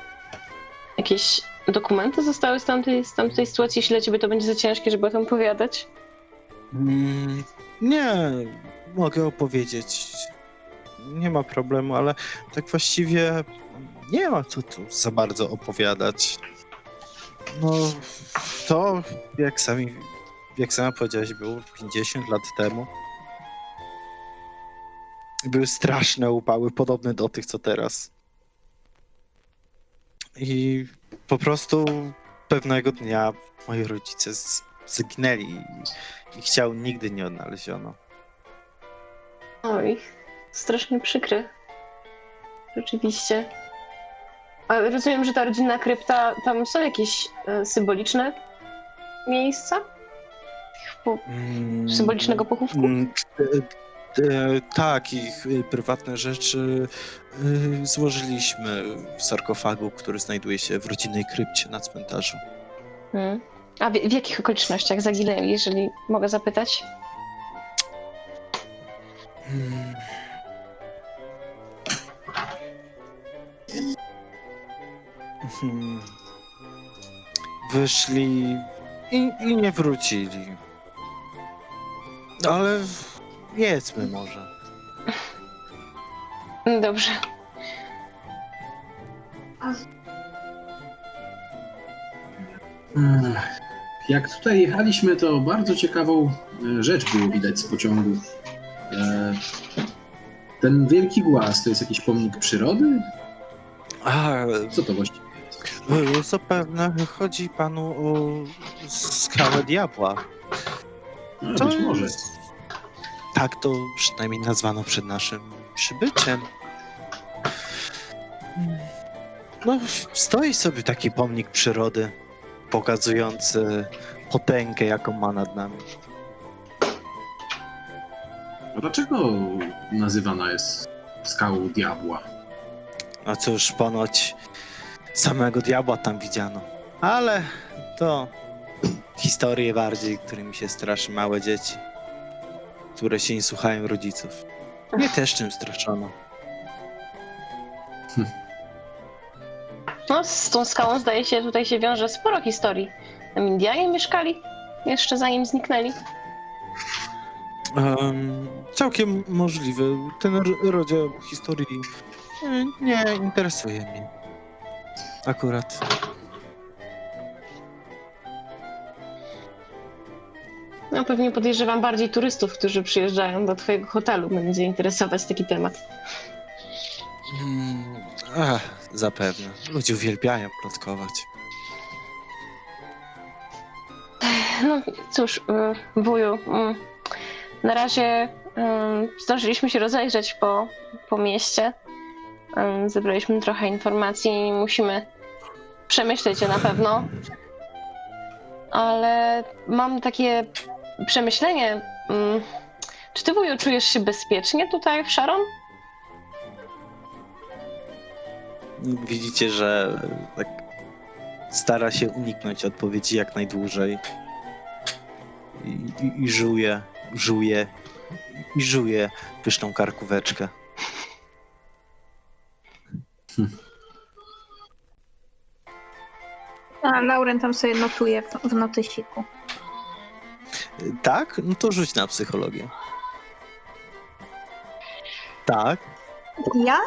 jakieś dokumenty zostały z tamtej, z tamtej sytuacji, jeśli dla ciebie to będzie za ciężkie, żeby o tym opowiadać. Mm, nie, mogę opowiedzieć. Nie ma problemu, ale tak właściwie nie ma co tu za bardzo opowiadać. No, to jak sami, jak sama powiedziałaś, było 50 lat temu. Były straszne upały, podobne do tych, co teraz. I po prostu pewnego dnia moi rodzice zginęli i ciał nigdy nie odnaleziono. Oj, strasznie przykre. Rzeczywiście. Ale rozumiem, że ta rodzinna krypta, tam są jakieś e, symboliczne miejsca? Po- Mm, Symbolicznego pochówku? mm, e, e, tak, ich prywatne rzeczy złożyliśmy w sarkofagu, który znajduje się w rodzinnej krypcie na cmentarzu. Hmm. A w, w jakich okolicznościach zaginęli, jeżeli mogę zapytać? Mm. Wyszli i, i nie wrócili. Ale jedzmy może. Dobrze. Ech, Jak tutaj jechaliśmy, to bardzo ciekawą e, rzecz było widać z pociągu. E, Ten wielki głaz to jest jakiś pomnik przyrody? A, Co to właściwie zapewne chodzi panu o skałę diabła. No, być może. jest- Tak to przynajmniej nazwano przed naszym przybyciem. No, stoi sobie taki pomnik przyrody, pokazujący potęgę, jaką ma nad nami. A Dlaczego nazywana jest skałą diabła? A cóż, ponoć samego diabła tam widziano. Ale to historie bardziej, którymi się straszy małe dzieci, które się nie słuchają rodziców. Mnie też czym straszono. No, z tą skałą zdaje się, tutaj się wiąże sporo historii. Tam Indianie mieszkali jeszcze zanim zniknęli. Em, całkiem możliwy. Ten rodzaj historii e, nie interesuje mnie. Akurat. No pewnie podejrzewam bardziej turystów, którzy przyjeżdżają do twojego hotelu. Będzie interesować taki temat. Mm, ach, zapewne. Ludzie uwielbiają plotkować. No cóż, y, wuju, y, na razie y, zdążyliśmy się rozejrzeć po, po mieście. Zebraliśmy trochę informacji i musimy przemyśleć je na pewno. Ale mam takie przemyślenie. y, Czy ty, wuju, czujesz się bezpiecznie tutaj w Sharon? Widzicie, że tak stara się uniknąć odpowiedzi jak najdłużej. I, i, i żuje, żuje i żuje pyszną karkóweczkę. A Lauren tam sobie notuje w, w notysiku. Tak? No to rzuć na psychologię. Tak. Ja?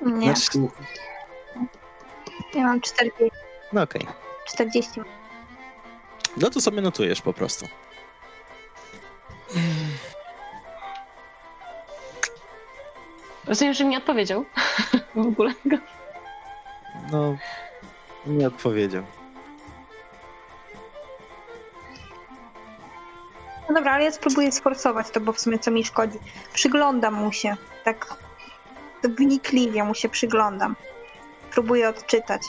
Nie, Znaczy, ja mam 40. no okej. 40. No to sobie notujesz po prostu. Rozumiem, że nie odpowiedział w ogóle. No, nie odpowiedział. No dobra, ale ja spróbuję sforsować to, bo w sumie co mi szkodzi. Przyglądam mu się, tak wnikliwie mu się przyglądam. Próbuję odczytać.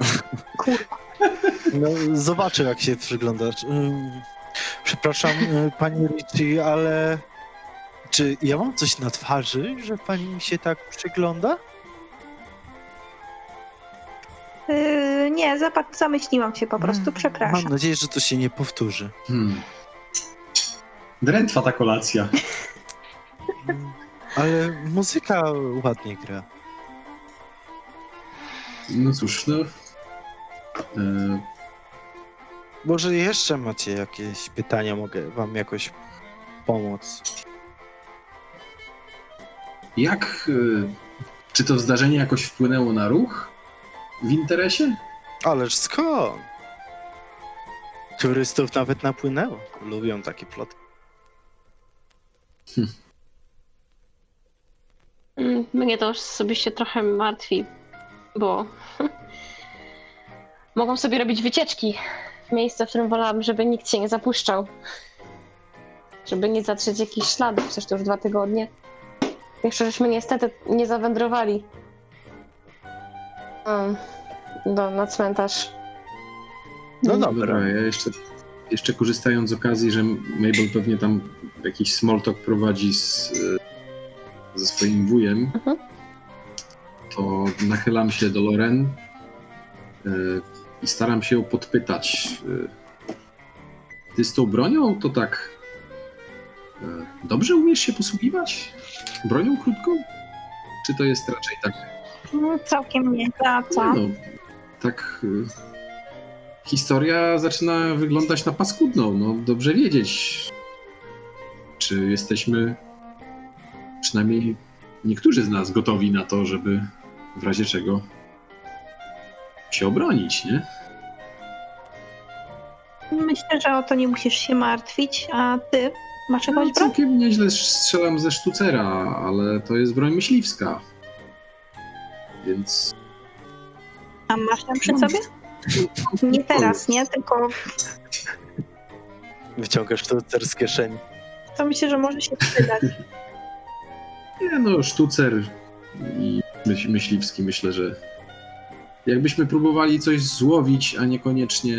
No, Kurwa. No, zobaczę, jak się przyglądasz. Ym, Przepraszam, y, pani Ricci, ale czy ja mam coś na twarzy, że pani mi się tak przygląda? Yy, nie, zapad, zamyśliłam się po prostu, Mm, przepraszam. Mam nadzieję, że to się nie powtórzy. Hmm. Drętwa ta kolacja. Ale muzyka ładnie gra. No cóż, no. E, Może jeszcze macie jakieś pytania, mogę wam jakoś pomóc. jak. e, Czy to zdarzenie jakoś wpłynęło na ruch w interesie? Ależ skąd? Turystów nawet napłynęło. Lubią takie plotki. Mm, Mnie to osobiście trochę martwi, bo mogą sobie robić wycieczki miejsce, w którym wolałabym, żeby nikt się nie zapuszczał. Żeby nie zatrzeć jakichś śladów, przecież to już dwa tygodnie. Jeszcze żeśmy niestety nie zawędrowali mm, do, na cmentarz. No dobra. ja jeszcze, jeszcze korzystając z okazji, że Mabel pewnie tam jakiś small talk prowadzi z, e, ze swoim wujem, Mhm. to nachylam się do Loren e, i staram się ją podpytać. e, Ty z tą bronią to tak e, dobrze umiesz się posługiwać? Bronią krótką? Czy to jest raczej tak No, całkiem nie. A co? no, tak. y, Historia zaczyna wyglądać na paskudną. No, dobrze wiedzieć, czy jesteśmy przynajmniej niektórzy z nas gotowi na to, żeby w razie czego się obronić, nie? Myślę, że o to nie musisz się martwić, a ty masz No, jakąś broń? całkiem nieźle strzelam ze sztucera, ale to jest broń myśliwska. Więc A masz ją przy Mam. sobie? Nie teraz, nie? Tylko Wyciągasz sztucer z kieszeni. to myślę, że może się przydać. Nie no, sztucer i myśl, myśliwski myślę, że jakbyśmy próbowali coś złowić, a niekoniecznie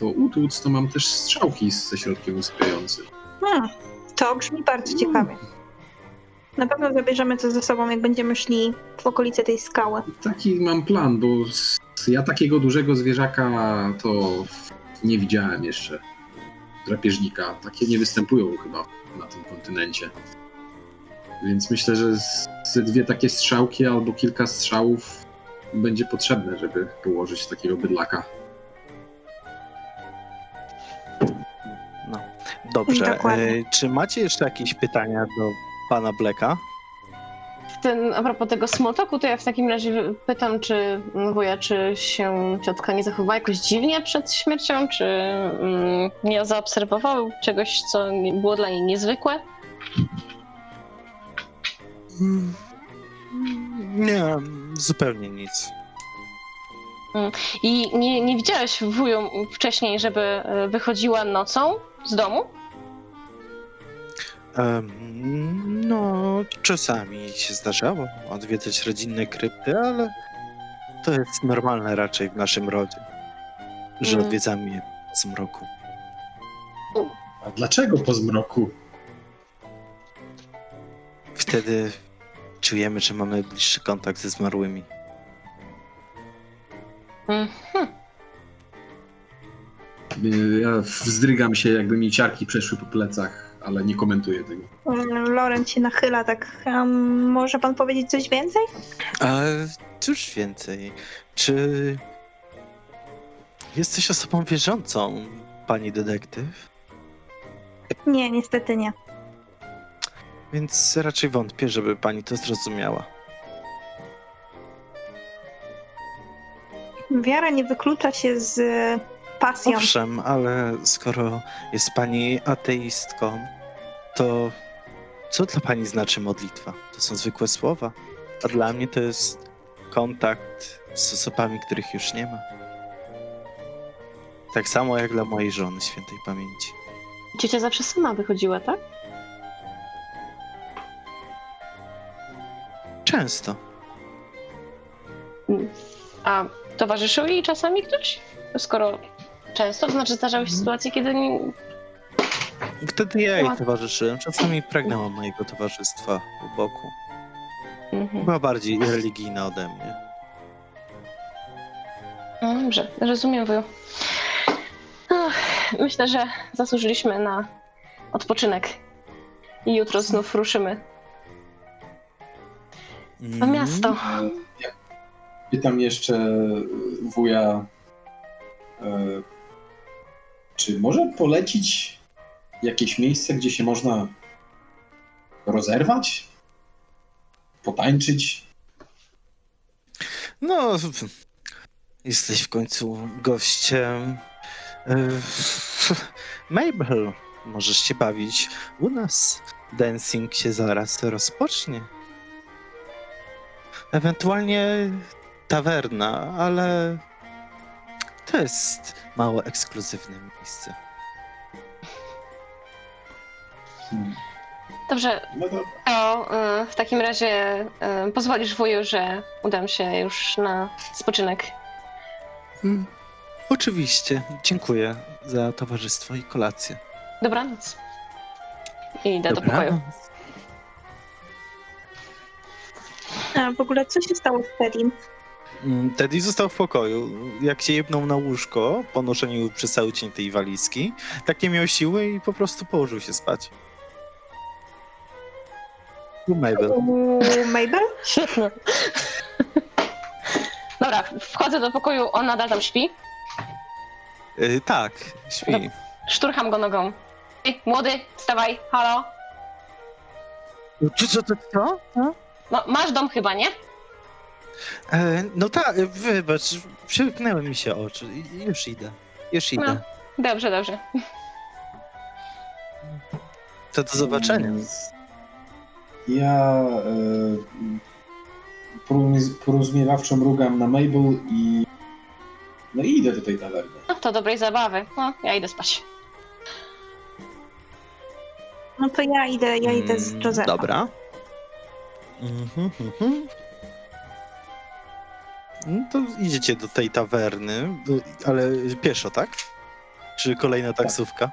to utłuc, to mam też strzałki ze środkiem usypiającym. Hmm, to brzmi bardzo ciekawie. Na pewno zabierzemy to ze sobą, jak będziemy szli w okolice tej skały. Taki mam plan, bo ja takiego dużego zwierzaka to nie widziałem jeszcze. Drapieżnika. Takie nie występują chyba na tym kontynencie. Więc myślę, że ze dwie takie strzałki albo kilka strzałów będzie potrzebne, żeby położyć takiego bydlaka. Dobrze. Dokładnie. E, czy macie jeszcze jakieś pytania do pana Bleka? W ten, a propos tego small talku, to ja w takim razie pytam, czy mm, wuja, czy się ciotka nie zachowała jakoś dziwnie przed śmiercią, czy mm, nie zaobserwował czegoś, co nie- było dla niej niezwykłe? Mm, Nie, zupełnie nic. I nie, nie widziałeś wują wcześniej, żeby e, wychodziła nocą z domu? Em, No, czasami się zdarzało odwiedzać rodzinne krypty, ale to jest normalne raczej w naszym rodzie, że Mm. odwiedzamy je z mroku. A dlaczego po zmroku? Wtedy czujemy, że mamy bliższy kontakt ze zmarłymi. Mhm. Ja wzdrygam się, jakby mi ciarki przeszły po plecach, ale nie komentuję tego. Mm, Loren się nachyla tak. A może pan powiedzieć coś więcej? A cóż więcej, czy jesteś osobą wierzącą, pani detektyw? Nie, niestety nie. Więc raczej wątpię, żeby pani to zrozumiała. Wiara nie wyklucza się z pasją. Owszem, ale skoro jest pani ateistką, to co dla pani znaczy modlitwa? To są zwykłe słowa, a dla mnie to jest kontakt z osobami, których już nie ma. Tak samo jak dla mojej żony świętej pamięci. Ciocia zawsze sama wychodziła, tak? Często. A towarzyszył jej czasami ktoś? Skoro często, to znaczy zdarzały się sytuacje, kiedy nie... Wtedy ja jej towarzyszyłem. Czasami pragnęła mojego towarzystwa u boku. Mhm. Była bardziej religijna ode mnie. No dobrze, rozumiem, wuju. Ach, myślę, że zasłużyliśmy na odpoczynek. I jutro znów ruszymy w Mm, miasto. Pytam jeszcze wuja, e, czy może polecić jakieś miejsce, gdzie się można rozerwać? Potańczyć? No, jesteś w końcu gościem. e, Mabel, możesz się bawić u nas. Dancing się zaraz rozpocznie. Ewentualnie tawerna, ale to jest mało ekskluzywne miejsce. Hmm. Dobrze, No to y, w takim razie y, pozwolisz wuju, że udam się już na spoczynek. Mm, Oczywiście, dziękuję za towarzystwo i kolację. Dobranoc. I idę do pokoju. Dobranoc. A w ogóle co się stało z Tedim? Mm, Teddy został w pokoju. Jak się jebnął na łóżko po noszeniu przez cały dzień tej walizki, tak nie miał siły i po prostu położył się spać. U Mabel. U Mabel? Świetnie. Dobra, wchodzę do pokoju, on nadal tam śpi. Y, tak, śpi. Szturcham go nogą. Ej, młody, wstawaj, halo. Co, co, co, co? No, masz dom chyba, nie? E, no tak, wybacz, przymknęły mi się oczy. Już idę, już idę. No. Dobrze, dobrze. To do zobaczenia. Ja e, porozumie- porozumiewawczo mrugam na Mabel i no i idę do tej tawerny. No, to dobrej zabawy. No, ja idę spać. No to ja idę, ja idę z Mm, Josephem. Dobra. Mhm, mhm. No to idziecie do tej tawerny, do- ale pieszo, tak? Czy kolejna taksówka?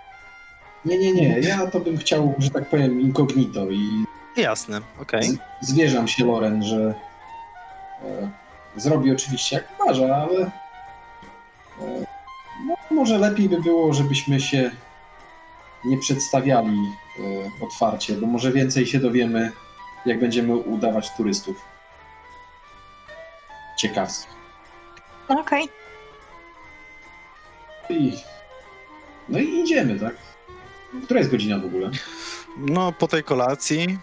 Nie, nie, nie, ja to bym chciał, że tak powiem, incognito i Jasne, okej. z, zwierzam się Loren, że e, zrobi oczywiście jak marzę, ale e, no, może lepiej by było, żebyśmy się nie przedstawiali e, otwarcie, bo może więcej się dowiemy, jak będziemy udawać turystów. Ciekawskich. Okej. I, no i idziemy, tak? Która jest godzina w ogóle? No, po tej kolacji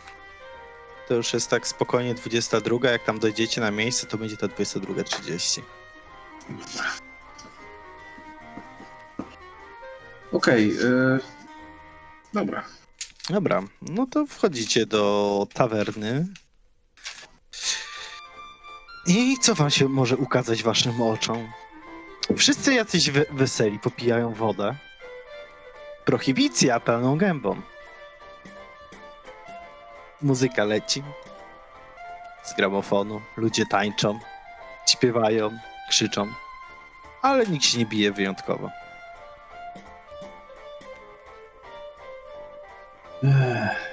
to już jest tak spokojnie 22. Jak tam dojdziecie na miejsce, to będzie to 22.30. Okej, e, dobra. Dobra, no to wchodzicie do tawerny. I co wam się może ukazać waszym oczom? Wszyscy jacyś we- weseli popijają wodę. Prohibicja pełną gębą. Muzyka leci. Z gramofonu. Ludzie tańczą, śpiewają, krzyczą. Ale nikt się nie bije wyjątkowo. Ech.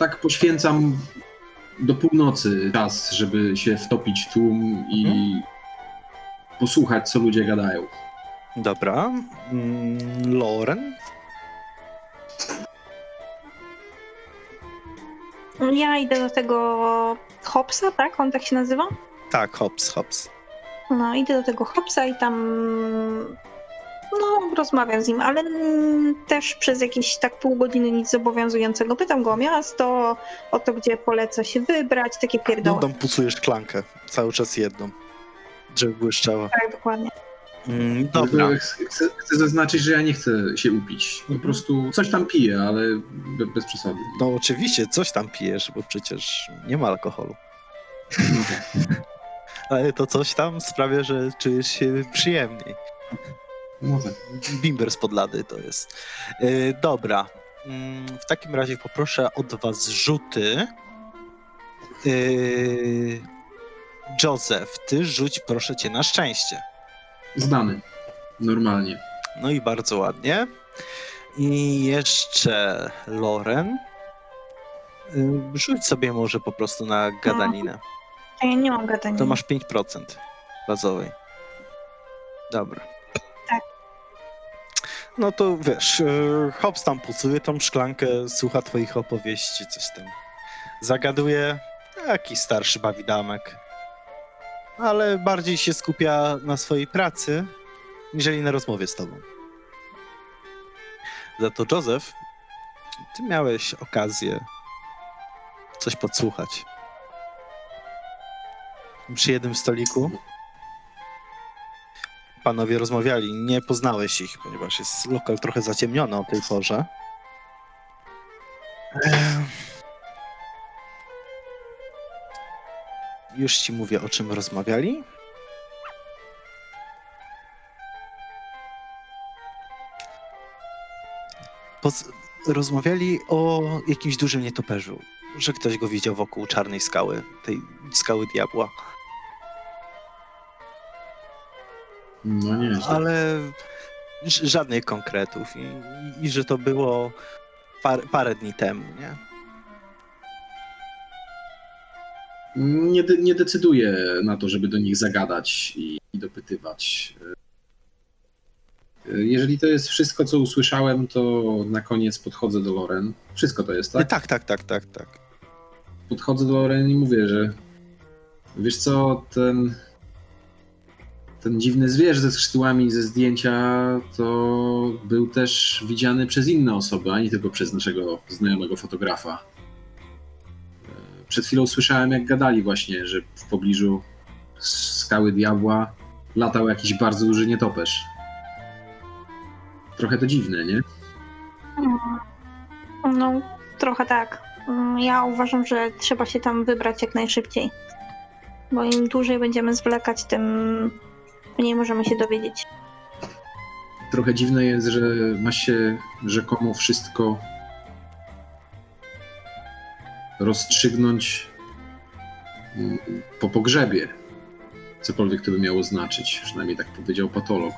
Tak poświęcam do północy czas, żeby się wtopić w tłum i posłuchać, co ludzie gadają. Dobra. Mm, Loren? Ja idę do tego Hopsa, tak? On tak się nazywa? Tak, hops, hops. No, idę do tego Hopsa i tam No, rozmawiam z nim, ale też przez jakieś tak pół godziny nic zobowiązującego. Pytam go o miasto, o to, gdzie poleca się wybrać, takie No, pierdoły. tam pucujesz szklankę, cały czas jedną, żeby błyszczała. Tak, dokładnie. Mm, dobra, Chcę, chcę, zaznaczyć, że ja nie chcę się upić. Po Mhm. prostu coś tam piję, ale be, bez przesady. no oczywiście coś tam pijesz, bo przecież nie ma alkoholu. No. Ale to coś tam sprawia, że czujesz się przyjemniej. No tak. Bimber z podlady to jest. Yy, dobra. Mm, W takim razie poproszę od was rzuty. Yy, Józef, ty rzuć proszę cię na szczęście. Zdany. Normalnie. No i bardzo ładnie. I jeszcze Loren. Yy, Rzuć sobie może po prostu na gadaninę. A ja nie mam gadania. To masz 5% bazowej. Dobra. No to wiesz, yy, Hobbs tam pucuje tą szklankę, słucha twoich opowieści, coś tam zagaduje. Jakiś starszy bawidamek. Ale bardziej się skupia na swojej pracy, niżeli na rozmowie z tobą. Za to Józef, ty miałeś okazję coś podsłuchać. Przy jednym stoliku panowie rozmawiali. Nie poznałeś ich, ponieważ jest lokal trochę zaciemniony o tej porze. Ehm. Już ci mówię, o czym rozmawiali. Poz- rozmawiali o jakimś dużym nietoperzu, że ktoś go widział wokół czarnej skały, tej skały diabła. No nie. ale żadnych konkretów i, i, i że to było par, parę dni temu, nie? Nie, de, nie decyduję na to, żeby do nich zagadać i, i dopytywać. Jeżeli to jest wszystko, co usłyszałem, to na koniec podchodzę do Loren. Wszystko to jest, tak? Tak, tak, tak, tak, tak. Podchodzę do Loren i mówię, że wiesz co, ten ten dziwny zwierz ze skrzydłami ze zdjęcia to był też widziany przez inne osoby, a nie tylko przez naszego znajomego fotografa. E, Przed chwilą słyszałem, jak gadali właśnie, że w pobliżu skały diabła latał jakiś bardzo duży nietoperz. Trochę to dziwne, nie? No, trochę tak. Mm, Ja uważam, że trzeba się tam wybrać jak najszybciej. Bo im dłużej będziemy zwlekać, tym mniej możemy się dowiedzieć. Trochę dziwne jest, że ma się rzekomo wszystko rozstrzygnąć mm, po pogrzebie. Cokolwiek to by miało znaczyć. Przynajmniej tak powiedział patolog.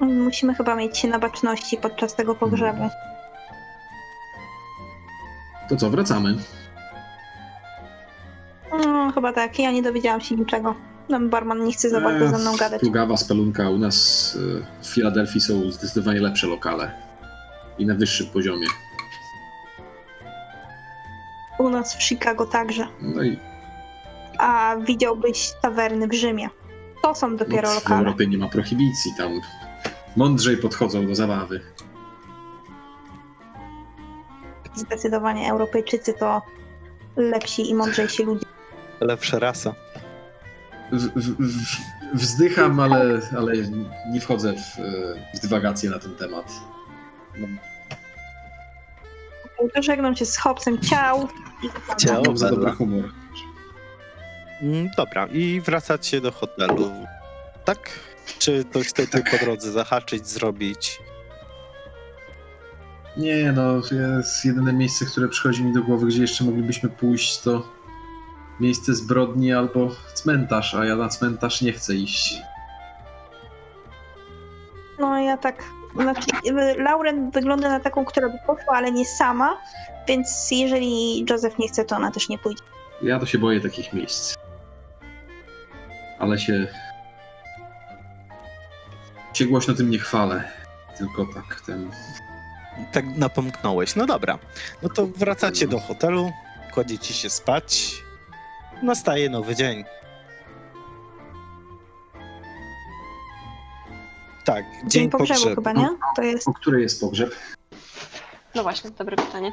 Musimy chyba mieć się na baczności podczas tego pogrzebu. To co, wracamy? No, chyba tak. Ja nie dowiedziałam się niczego. Tam barman nie chce za bardzo ze mną gadać. Plugawa spelunka. U nas y, w Filadelfii są zdecydowanie lepsze lokale. I na wyższym poziomie. U nas w Chicago także. No i A widziałbyś tawerny w Rzymie. To są dopiero no, w lokale. Europie nie ma prohibicji. Tam mądrzej podchodzą do zabawy. Zdecydowanie Europejczycy to lepsi i mądrzejsi ludzie. Lepsza rasa. W, w, w, wzdycham, ale, ale nie wchodzę w, w dywagacje na ten temat. No, Żegnam się z Hobsem. Ciał. I Ciao. mam za dobry humor. Mm, Dobra, i wracacie do hotelu. Tak? Czy to chcecie po drodze zahaczyć, zrobić? Nie, no, jest jedyne miejsce, które przychodzi mi do głowy, gdzie jeszcze moglibyśmy pójść, to miejsce zbrodni albo cmentarz, a ja na cmentarz nie chcę iść. No ja tak. Znaczy, Lauren wygląda na taką, która by poszła, ale nie sama. Więc jeżeli Joseph nie chce, to ona też nie pójdzie. Ja to się boję takich miejsc. Ale się. się głośno tym nie chwalę. Tylko tak ten. Tak napomknąłeś. No dobra. No to wracacie do hotelu, kładziecie się spać. Nastaje nowy dzień. Tak, Dzień dzień pogrzebu pogrzebu. chyba, nie? To jest O której jest pogrzeb? No właśnie, dobre pytanie.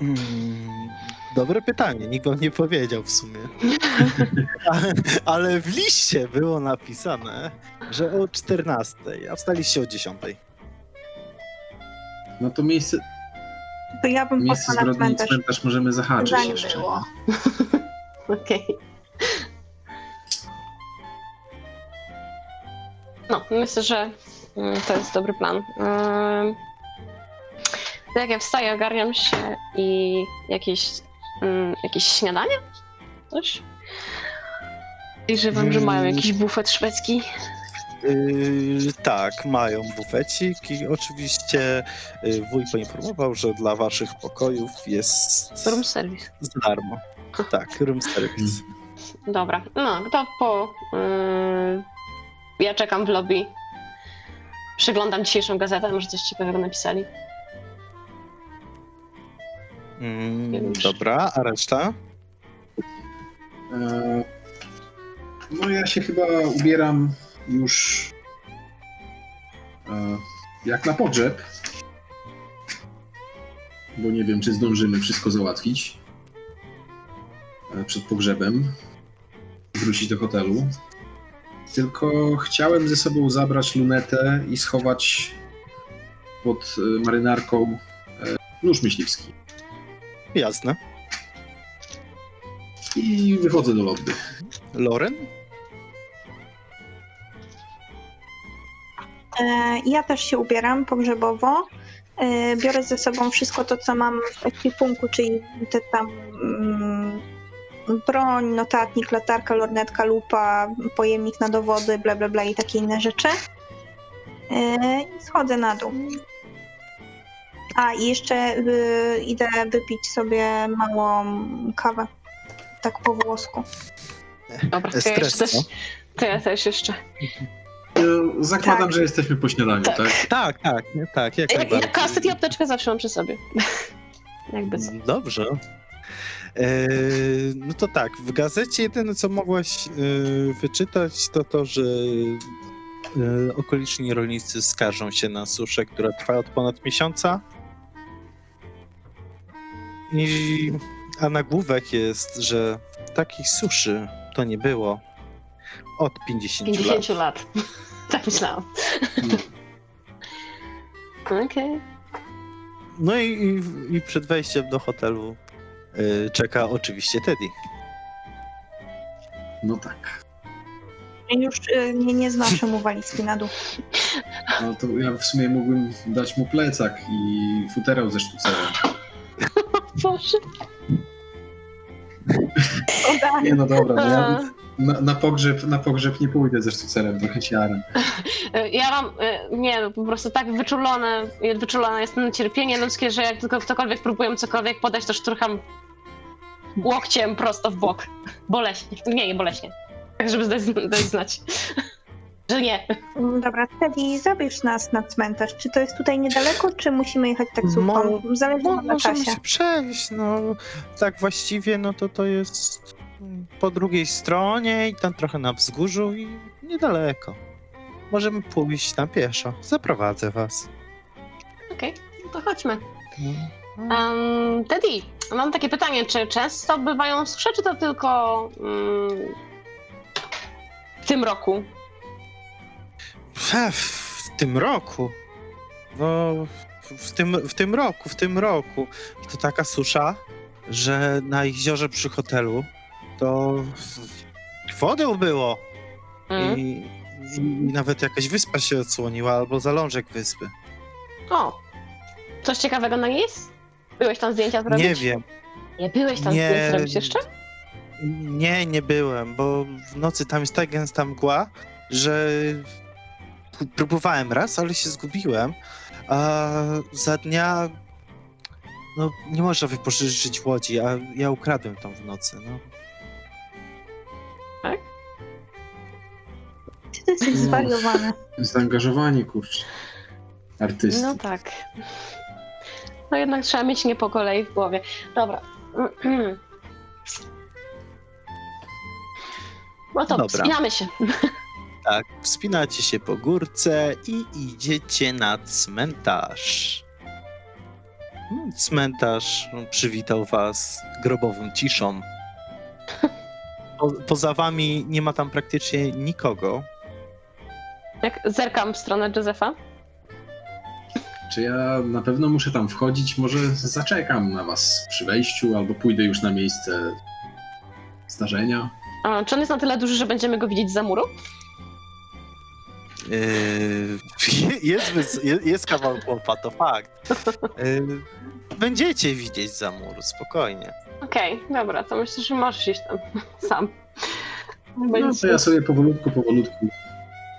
Mm, dobre pytanie, nikt wam nie powiedział w sumie. Ale, ale w liście było napisane, że o 14, a wstaliście o 10. No to miejsce, To ja bym miejsce poszła na zbrodni i cmentarz. cmentarz możemy zahaczyć Zanim jeszcze. było. Okej. No, myślę, że mm, to jest dobry plan. Ym, To jak ja wstaję, ogarniam się i jakieś, mm, jakieś śniadanie? Coś? I że wam, że mają jakiś bufet szwedzki. Yy, tak, mają bufecik i oczywiście yy, wuj poinformował, że dla waszych pokojów jest Room service. za darmo. Tak, room service. Dobra, no to po. Yy, ja czekam w lobby. Przeglądam dzisiejszą gazetę, może coś ciekawego napisali. Mm, dobra, a reszta? E, No ja się chyba ubieram już e, jak na pogrzeb, bo nie wiem, czy zdążymy wszystko załatwić e, przed pogrzebem, wrócić do hotelu. Tylko chciałem ze sobą zabrać lunetę i schować pod e, marynarką e, nóż myśliwski. Jasne. I wychodzę do lobby. Loren? Ja też się ubieram pogrzebowo. E, Biorę ze sobą wszystko to, co mam w ekwipunku, czyli te tam mm, broń, notatnik, latarka, lornetka, lupa, pojemnik na dowody, bla bla bla i takie inne rzeczy. E, I schodzę na dół. A i jeszcze y, idę wypić sobie małą kawę. Tak po włosku. Dobra, to ja, też, to ja też jeszcze. E, Zakładam, Tak. że jesteśmy po śniadaniu, Tak. tak? Tak, tak, nie, tak, jak Ja, najbardziej. ja kaset i apteczkę zawsze mam przy sobie. Jakby co. Dobrze. Eee, no to tak, w gazecie jedyne co mogłaś e, wyczytać to to, że e, okoliczni rolnicy skarżą się na suszę, która trwa od ponad miesiąca. I, a nagłówek jest, że takich suszy to nie było od 50, 50 lat. lat. tak myślałam. Okej. No i, i, i przed wejściem do hotelu e, czeka oczywiście Teddy. No tak. Już y, nie, nie znoszę mu walizki na dół. No to ja w sumie mógłbym dać mu plecak i futerał ze sztucerem. Boże. Nie no dobra, no ja na, na, pogrzeb, na pogrzeb nie pójdę ze sztucerem, trochę siarem. Ja mam, e, nie, no, po prostu tak wyczulone, wyczulone jest na cierpienie ludzkie, że jak tylko ktokolwiek próbuje cokolwiek podać, to szturcham łokciem prosto w bok. Boleśnie. Nie, nie boleśnie. Tak, żeby dać, dać znać, że nie. Dobra, Teddy, zabierz nas na cmentarz. Czy to jest tutaj niedaleko, czy musimy jechać taksówką? Mo- Zależy na możemy czasie. się przejść, no tak właściwie no to to jest po drugiej stronie i tam trochę na wzgórzu i niedaleko. Możemy pójść na pieszo. Zaprowadzę was. Okej, no to chodźmy. Um, Teddy, mam takie pytanie, czy często bywają susze, czy to tylko mm, w tym roku? W, w tym roku. No, w- w tym, w tym roku, w tym roku. To taka susza, że na jeziorze przy hotelu to wodę było. Mm. I, i, I nawet jakaś wyspa się odsłoniła, albo zalążek wyspy. O, coś ciekawego na niej jest? Byłeś tam zdjęcia zrobić? Nie wiem. Nie byłeś tam Nie. zdjęć zrobić jeszcze? Nie, nie byłem, bo w nocy tam jest tak gęsta mgła, że próbowałem raz, ale się zgubiłem. A za dnia no, nie można wypożyczyć łodzi, a ja ukradłem tam w nocy. No. Czy ty jesteś No. zwariowany? Zaangażowanie, kurczę. Artysty. No tak. No jednak trzeba mieć nie po kolei w głowie. Dobra. No to Dobra. wspinamy się. tak, wspinacie się po górce i idziecie na cmentarz. Mm, Cmentarz przywitał was grobową ciszą. Po, poza wami nie ma tam praktycznie nikogo. Jak zerkam w stronę Józefa. Czy ja na pewno muszę tam wchodzić? Może zaczekam na was przy wejściu, albo pójdę już na miejsce zdarzenia? A, czy on jest na tyle duży, że będziemy go widzieć za muru? Yy, jest, jest kawał chłopa, to fakt. Yy, będziecie widzieć za mur, spokojnie. Okej, dobra, to myślę, że możesz iść tam sam. No to ja sobie powolutku, powolutku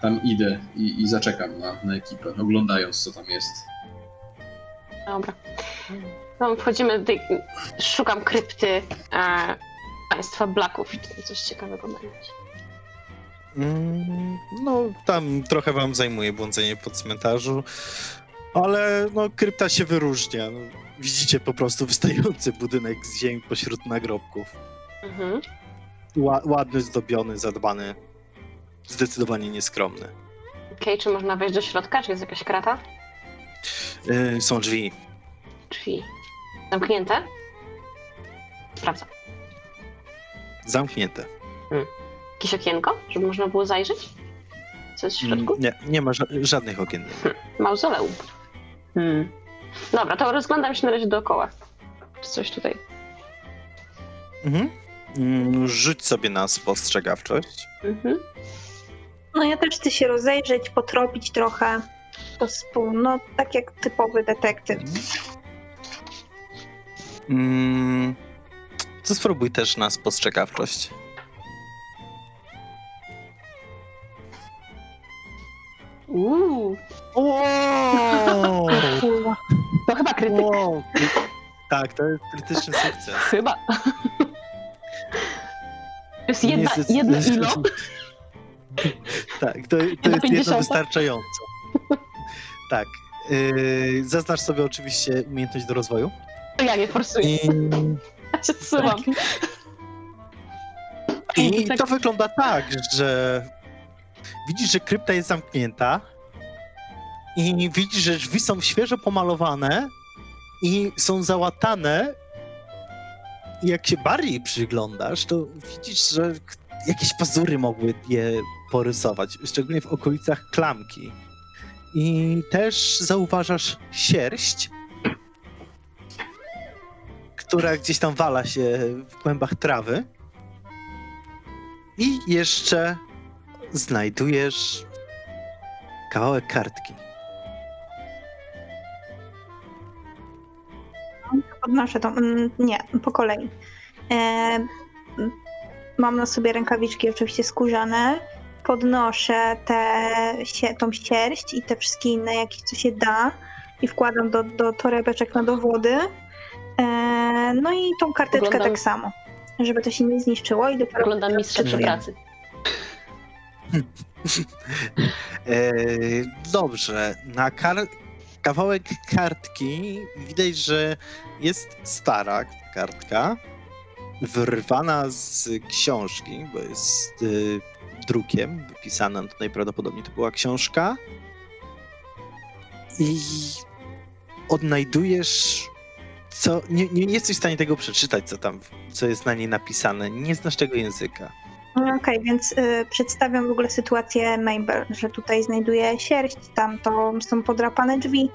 tam idę i, i zaczekam na, na ekipę, oglądając co tam jest. Dobra. No, wchodzimy do tej... Szukam krypty e, państwa Blacków. Czy tam coś ciekawego będzie? Mm, no, tam trochę wam zajmuje błądzenie po cmentarzu, ale no, krypta się wyróżnia. No, widzicie po prostu wystający budynek z ziemi pośród nagrobków. Mhm. Ła, ładny, zdobiony, zadbany. Zdecydowanie nieskromny. Okej, czy można wejść do środka? Czy jest jakaś krata? Yy, są drzwi. Drzwi. Zamknięte? Sprawdzam. Zamknięte. Jakieś okienko, żeby można było zajrzeć? Co jest w środku? Mm, Nie, nie ma ża- żadnych okien. Ma. Mauzoleum. Hmm. Dobra, to rozglądam się na razie dookoła. Czy coś tutaj? Mhm. Mm, Rzuć sobie na spostrzegawczość. Mhm. No ja też chcę się rozejrzeć, potropić trochę. To spół, no tak jak typowy detektyw. Mm, to spróbuj też na spostrzegawczość. Uuu, Wow! to chyba krytyk. wow. Tak, to jest krytyczny sukces. Chyba. To jest jedna, Niestety- jedno ilo. Tak, to, to jest jedno 50? wystarczająco. Tak. Yy, zaznacz sobie oczywiście umiejętność do rozwoju. To ja nie forsuję. I, Ja się zsuwam. I Tak. to wygląda tak, że widzisz, że krypta jest zamknięta i widzisz, że drzwi są świeżo pomalowane i są załatane. I jak się bardziej przyglądasz, to widzisz, że jakieś pazury mogły je porysować, szczególnie w okolicach klamki. I też zauważasz sierść, która gdzieś tam wala się w głębach trawy. I jeszcze znajdujesz kawałek kartki. Podnoszę to. mm, Nie, po kolei. E, mam na sobie rękawiczki oczywiście skórzane. Podnoszę te, sie, tą sierść i te wszystkie inne, jakieś co się da i wkładam do, do torebeczek na dowody. E, no i tą karteczkę Oglądam- tak samo, żeby to się nie zniszczyło i dopiero Oglądam mistrza przy pracy. Eee, dobrze, na kar- kawałek kartki widać, że jest stara kartka, wyrwana z książki, bo jest y, drukiem wypisana, no to najprawdopodobniej to była książka. I odnajdujesz co, nie, nie jesteś w stanie tego przeczytać, co tam, co jest na niej napisane. Nie znasz tego języka. No Okej, więc y, przedstawiam w ogóle sytuację Mabel, że tutaj znajduję sierść, tam to są podrapane drzwi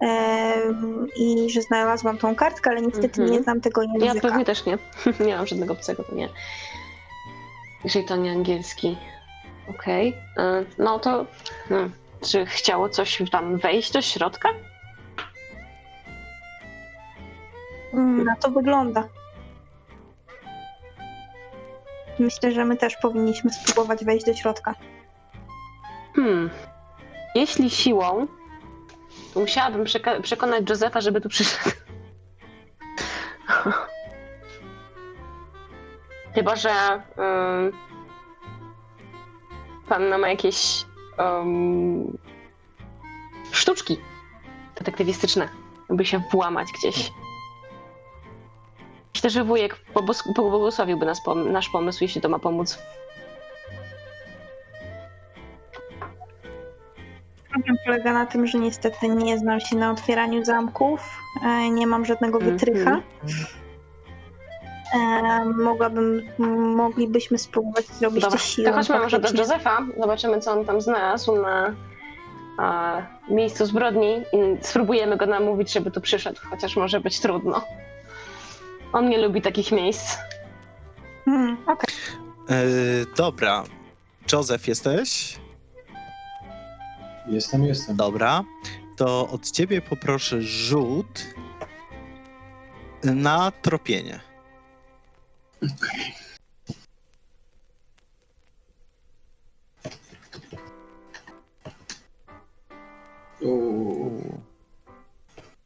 em, i że znalazłam tą kartkę, ale niestety Mhm. nie znam tego Ja języka. pewnie też nie. Nie mam żadnego obcego, to nie. Jeżeli to nie angielski. Okej. E, No to. Hmm. Czy chciało coś tam wejść do środka? Mm, Na to wygląda. Myślę, że my też powinniśmy spróbować wejść do środka. Hmm. Jeśli siłą, to musiałabym przeka- przekonać Józefa, żeby tu przyszedł. Chyba, że ym, panna ma jakieś ym, sztuczki detektywistyczne, by się włamać gdzieś. Myślę, że wujek pobłogosławiłby nas pom- nasz pomysł, jeśli to ma pomóc problem polega na tym, że niestety nie znam się na otwieraniu zamków. e, Nie mam żadnego wytrycha. Mhm. E, Mogłabym, moglibyśmy spróbować zrobić Dobra, to siłą. to chodźmy może do. Józefa, zobaczymy co on tam znalazł na a, miejscu zbrodni i spróbujemy go namówić, żeby tu przyszedł, chociaż może być trudno. On nie lubi takich miejsc. Hmm, okej. E, dobra. Józef, jesteś? Jestem, jestem. Dobra. To od ciebie poproszę rzut na tropienie. O,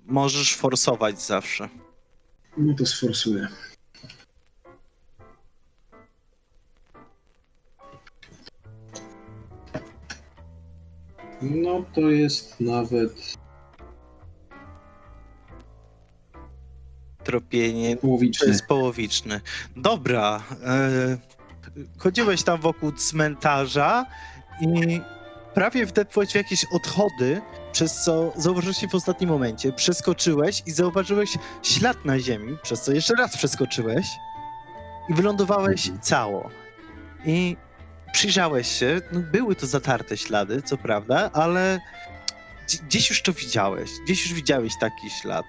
Możesz forsować zawsze. No to sforsuję. No to jest nawet Tropienie to połowiczny. jest połowiczny. Dobra. E, chodziłeś tam wokół cmentarza i prawie wdepłeś w jakieś odchody, przez co zauważyłeś się w ostatnim momencie. Przeskoczyłeś i zauważyłeś ślad na ziemi, przez co jeszcze raz przeskoczyłeś i wylądowałeś Mhm. cało. I przyjrzałeś się, no były to zatarte ślady, co prawda, ale gdzie- gdzieś już to widziałeś, gdzieś już widziałeś taki ślad.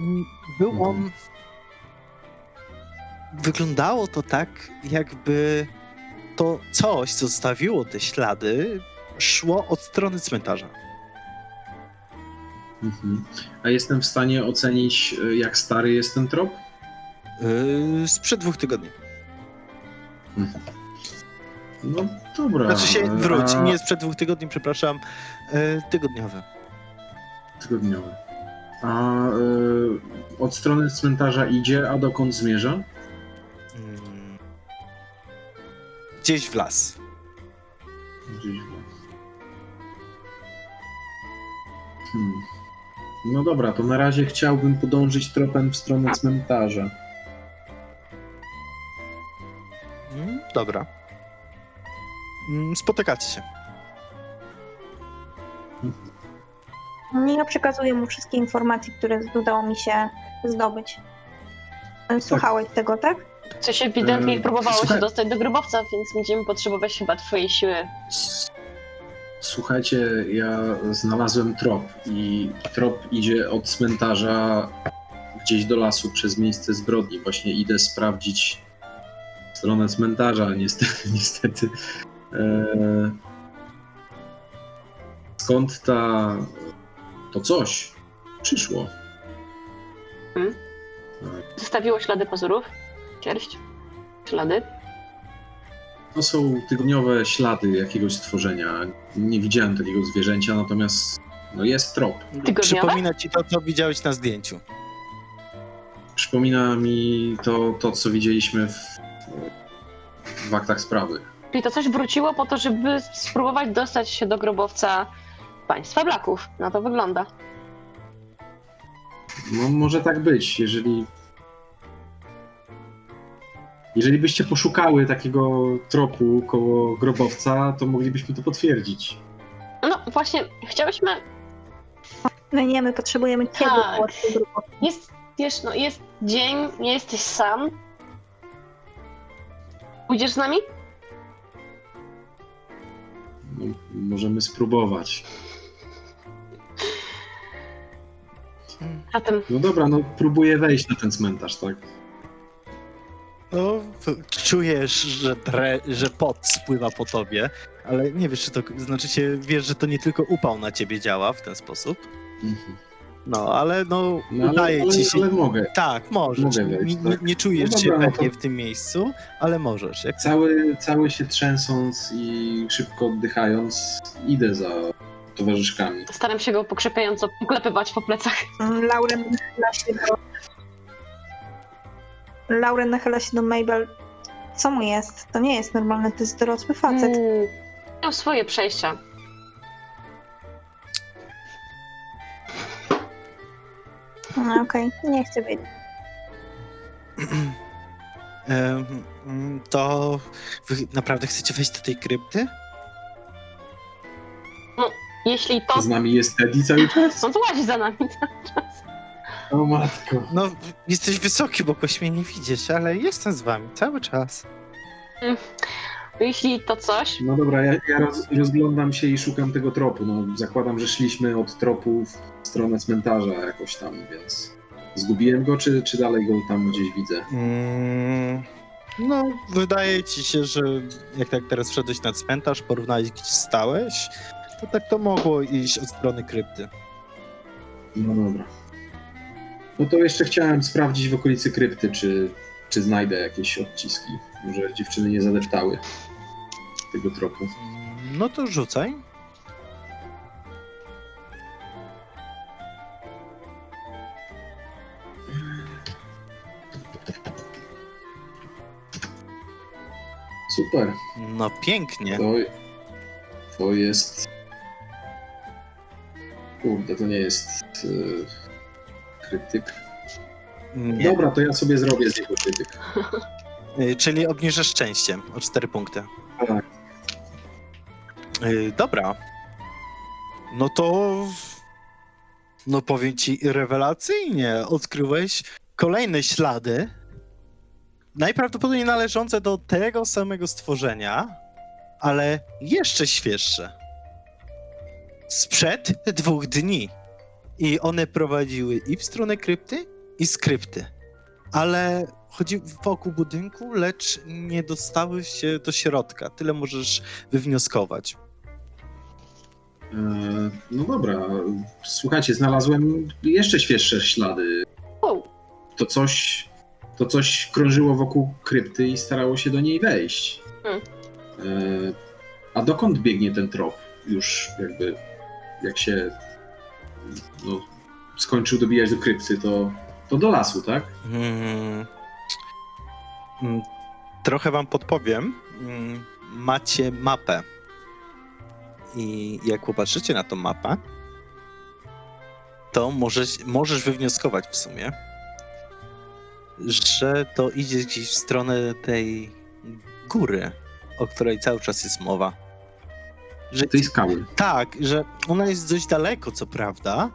I Był Mhm. on. Wyglądało to tak, jakby to coś, co zostawiło te ślady, szło od strony cmentarza. Mhm. A jestem w stanie ocenić, y, jak stary jest ten trop? Yy, sprzed dwóch tygodni. No dobra. Znaczy się wróć, a- nie sprzed dwóch tygodni, przepraszam, yy, tygodniowy. Tygodniowy. A y, od strony cmentarza idzie, a dokąd zmierza? Mm. Gdzieś w las. Gdzieś w las. Hmm. No dobra, to na razie chciałbym podążyć tropem w stronę cmentarza. Mm, dobra. Mm, spotykacie się. Ja przekazuję mu wszystkie informacje, które udało mi się zdobyć. Słuchałeś tego, tak? Coś ewidentnie Eee, próbowało słuchaj- się dostać do grobowca, więc będziemy potrzebować chyba twojej siły. S- Słuchajcie, ja znalazłem trop i trop idzie od cmentarza gdzieś do lasu przez miejsce zbrodni. Właśnie idę sprawdzić stronę cmentarza, niestety. niestety. Eee, skąd ta to coś przyszło? Zostawiło ślady pazurów, sierść, ślady. To są tygodniowe ślady jakiegoś stworzenia. Nie widziałem takiego zwierzęcia, natomiast no jest trop. Tygodniowe? Przypomina ci to, co widziałeś na zdjęciu. Przypomina mi to, to co widzieliśmy w, w aktach sprawy. Czyli to coś wróciło po to, żeby spróbować dostać się do grobowca państwa Blaków. Na to wygląda. No może tak być, jeżeli. Jeżeli byście poszukały takiego tropu koło grobowca, to moglibyśmy to potwierdzić. No właśnie, chciałyśmy... No nie, my potrzebujemy ciebie. Tak. koło. Jest, wiesz, no jest dzień, nie jesteś sam. Pójdziesz z nami? No, możemy spróbować. Zatem No dobra, no próbuję wejść na ten cmentarz, tak? No, czujesz, że, dre, że pot spływa po tobie, ale nie wiesz, czy to znaczy się, wiesz, że to nie tylko upał na ciebie działa w ten sposób. Mhm. No, ale no, No, ale, udaje ale, ci się. ale mogę. Tak, możesz. Mogę wejść, nie, tak. nie czujesz No się dobra, no to- pewnie w tym miejscu, ale możesz. Jak Cały, cały się trzęsąc i szybko oddychając, idę za towarzyszkami. staram się go pokrzepiająco poklepywać po plecach. Nachyla się do... Lauren nachyla się do Mabel. Co mu jest? To nie jest normalne, to jest dorosły facet. Mm, miał swoje przejścia. No, Okej, nie chcę wiedzieć. em, mm, to wy naprawdę chcecie wejść do tej krypty? Jeśli to... Z nami jest Teddy cały czas? On tu łazi za nami cały czas. O matko. No, jesteś wysoki, bo mnie nie widzisz, ale jestem z wami cały czas. Jeśli to coś... No dobra, ja, ja roz, rozglądam się i szukam tego tropu. No, zakładam, że szliśmy od tropu w stronę cmentarza jakoś tam, więc zgubiłem go, czy, czy dalej go tam gdzieś widzę? Mm, no, wydaje ci się, że jak tak teraz wszedłeś na cmentarz, porównałeś gdzie stałeś, to tak to mogło iść od strony krypty. No dobra. No to jeszcze chciałem sprawdzić w okolicy krypty, czy, czy znajdę jakieś odciski. Może dziewczyny nie zadeptały tego tropu. No to rzucaj. Super. No pięknie. To, to jest. Kurde, to nie jest yy, krytyk. Nie. Dobra, to ja sobie zrobię z niego krytyk. Y, Czyli obniżasz szczęście o 4 punkty. Tak. Y, Dobra. No to. No powiem ci rewelacyjnie. Odkryłeś kolejne ślady. Najprawdopodobniej należące do tego samego stworzenia, ale jeszcze świeższe. Sprzed dwóch dni. I one prowadziły i w stronę krypty, i z krypty. Ale chodzi wokół budynku, lecz nie dostały się do środka. Tyle możesz wywnioskować. E, no dobra. Słuchajcie, znalazłem jeszcze świeższe ślady. To coś, to coś krążyło wokół krypty i starało się do niej wejść. Hmm. E, a dokąd biegnie ten trop? Już jakby, jak się no, skończył dobijać do krypty, to, to do lasu, tak? Mm. Mm, Trochę wam podpowiem. Mm, Macie mapę. I jak popatrzycie na tą mapę, to możesz, możesz wywnioskować w sumie, że to idzie gdzieś w stronę tej góry, o której cały czas jest mowa. Że Tej skały. tak, że ona jest dość daleko, co prawda,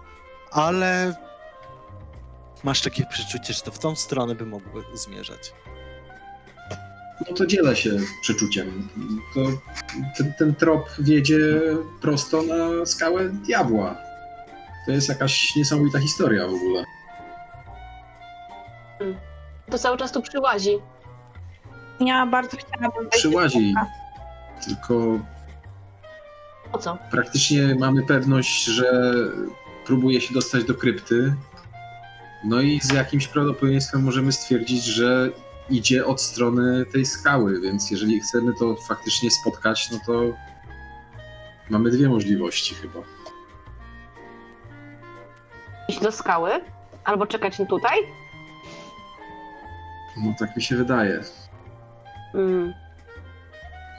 ale masz takie przeczucie, że to w tą stronę by mogły zmierzać. No to dzielę się przeczuciem. To ten, ten trop wiedzie prosto na skałę diabła. To jest jakaś niesamowita historia w ogóle. to cały czas tu przyłazi. Ja bardzo chciałabym Przyłazi, tylko O co? praktycznie mamy pewność, że próbuje się dostać do krypty. No i z jakimś prawdopodobieństwem możemy stwierdzić, że idzie od strony tej skały, więc jeżeli chcemy to faktycznie spotkać, no to mamy dwie możliwości chyba. Iść do skały? Albo czekać tutaj? No tak mi się wydaje. Mm.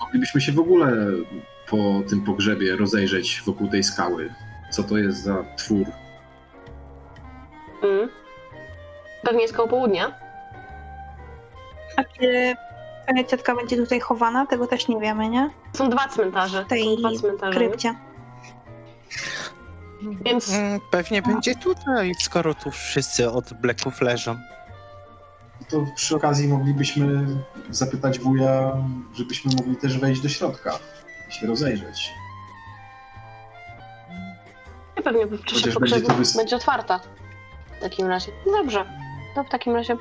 Moglibyśmy się w ogóle po tym pogrzebie rozejrzeć wokół tej skały. Co to jest za twór? Mm. Pewnie jest koło południa. A czy twoja ciotka będzie tutaj chowana? Tego też nie wiemy, nie? Są dwa cmentarze. Tej Są dwa cmentarze. Krypcie. Więc Mm, Pewnie będzie tutaj, skoro tu wszyscy od Blacków leżą. To przy okazji moglibyśmy zapytać wuja, żebyśmy mogli też wejść do środka się rozejrzeć. pewnie w czasie Chociaż pogrzebu będzie to wys- będzie otwarta. W takim razie. No Dobrze. To w takim razie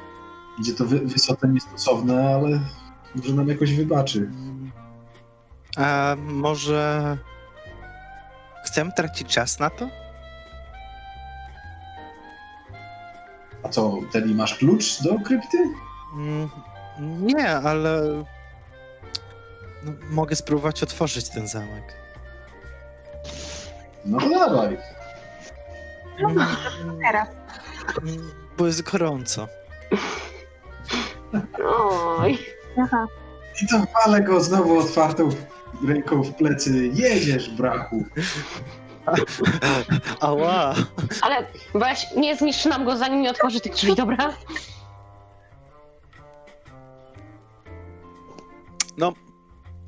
Będzie to wy- wysoce niestosowne, ale może nam jakoś wybaczy. A może chcemy tracić czas na to? A co, Teddy, masz klucz do krypty? Mm, Nie, ale no, mogę spróbować otworzyć ten zamek. No to dawaj. Mm, teraz. mm, Bo jest gorąco. Oj. Aha. I to palę go znowu otwartą ręką w plecy. Jedziesz, brachu. Ała! Ale weź, nie zniszcz nam go, zanim nie otworzy tych drzwi, dobra? No,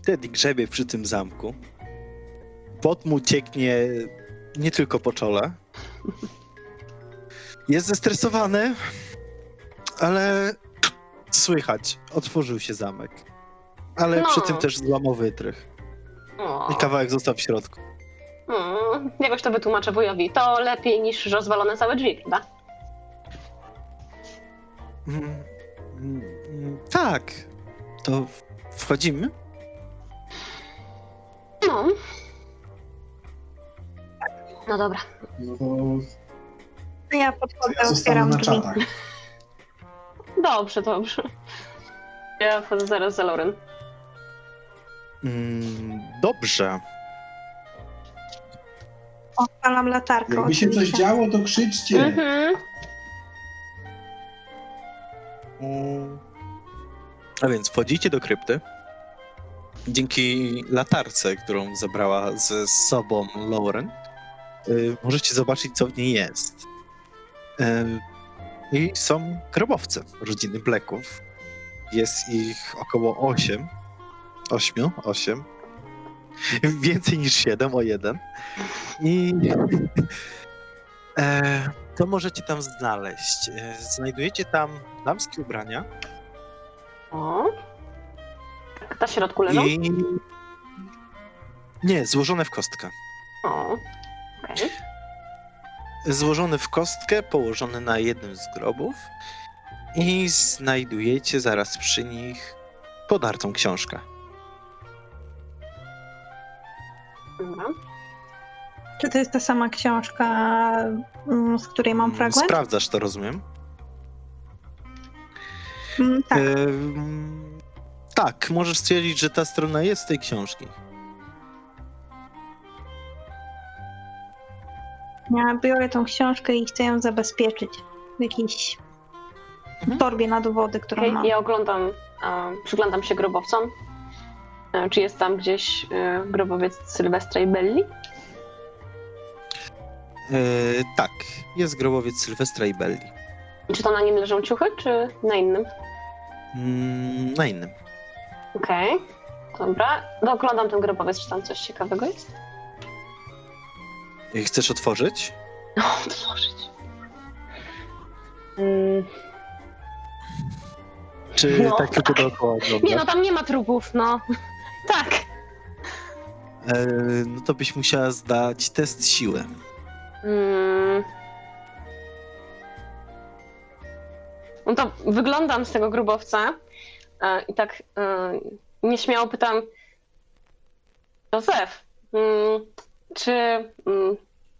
Teddy grzebie przy tym zamku. Pot mu cieknie nie tylko po czole. Jest zestresowany, ale słychać, otworzył się zamek. Ale No. przy tym też złamał wytrych. O, I kawałek został w środku. mm, jakoś to wytłumaczę wujowi. To lepiej niż rozwalone całe drzwi, prawda? Mm, mm, mm, tak. To wchodzimy? No. No dobra. No to Ja podchodzę, ja zostanę otwieram na drzwi. czatach. Dobrze, dobrze. Ja wchodzę zaraz za Lauren. Mm, dobrze. Odpalam latarkę. Jakby się coś oczywiście. działo, to krzyczcie. Mhm. Mm. A więc wchodzicie do krypty. Dzięki latarce, którą zabrała ze sobą Lauren, y, możecie zobaczyć, co w niej jest. I są grobowce rodziny Blacków. Jest ich około 8. 8, 8. Więcej niż 7 o 1. I e, to możecie tam znaleźć. E, Znajdujecie tam damskie ubrania O. Tak, na środku leżą? i... Nie, złożone w kostkę. O. Okej. Złożone w kostkę, położone na jednym z grobów i znajdujecie zaraz przy nich podartą książkę. Dobra. Czy to jest ta sama książka, mm, z której mam Mm, fragment? Sprawdzasz to, rozumiem? Mm, tak. Tak, możesz stwierdzić, że ta strona jest z tej książki. Ja biorę tą książkę i chcę ją zabezpieczyć w jakiejś Mhm. torbie na dowody, którą Okej, mam. Ja oglądam, przyglądam się grobowcom. E, czy jest tam gdzieś e, grobowiec Sylwestra i Belli? E, tak, jest grobowiec Sylwestra i Belli. I Czy to na nim leżą ciuchy, czy na innym? Mm, na innym. Okej, dobra. No, oglądam ten grobowiec, czy tam coś ciekawego jest? E, Chcesz otworzyć? No, otworzyć. Mm, Czy No, tak tylko dookoła oglądasz? nie no, tam nie ma trupów, no. Tak. E, no to byś musiała zdać test siły. Mm. No to wyglądam z tego grubowca i tak e, nieśmiało pytam Józef, mm, czy mm,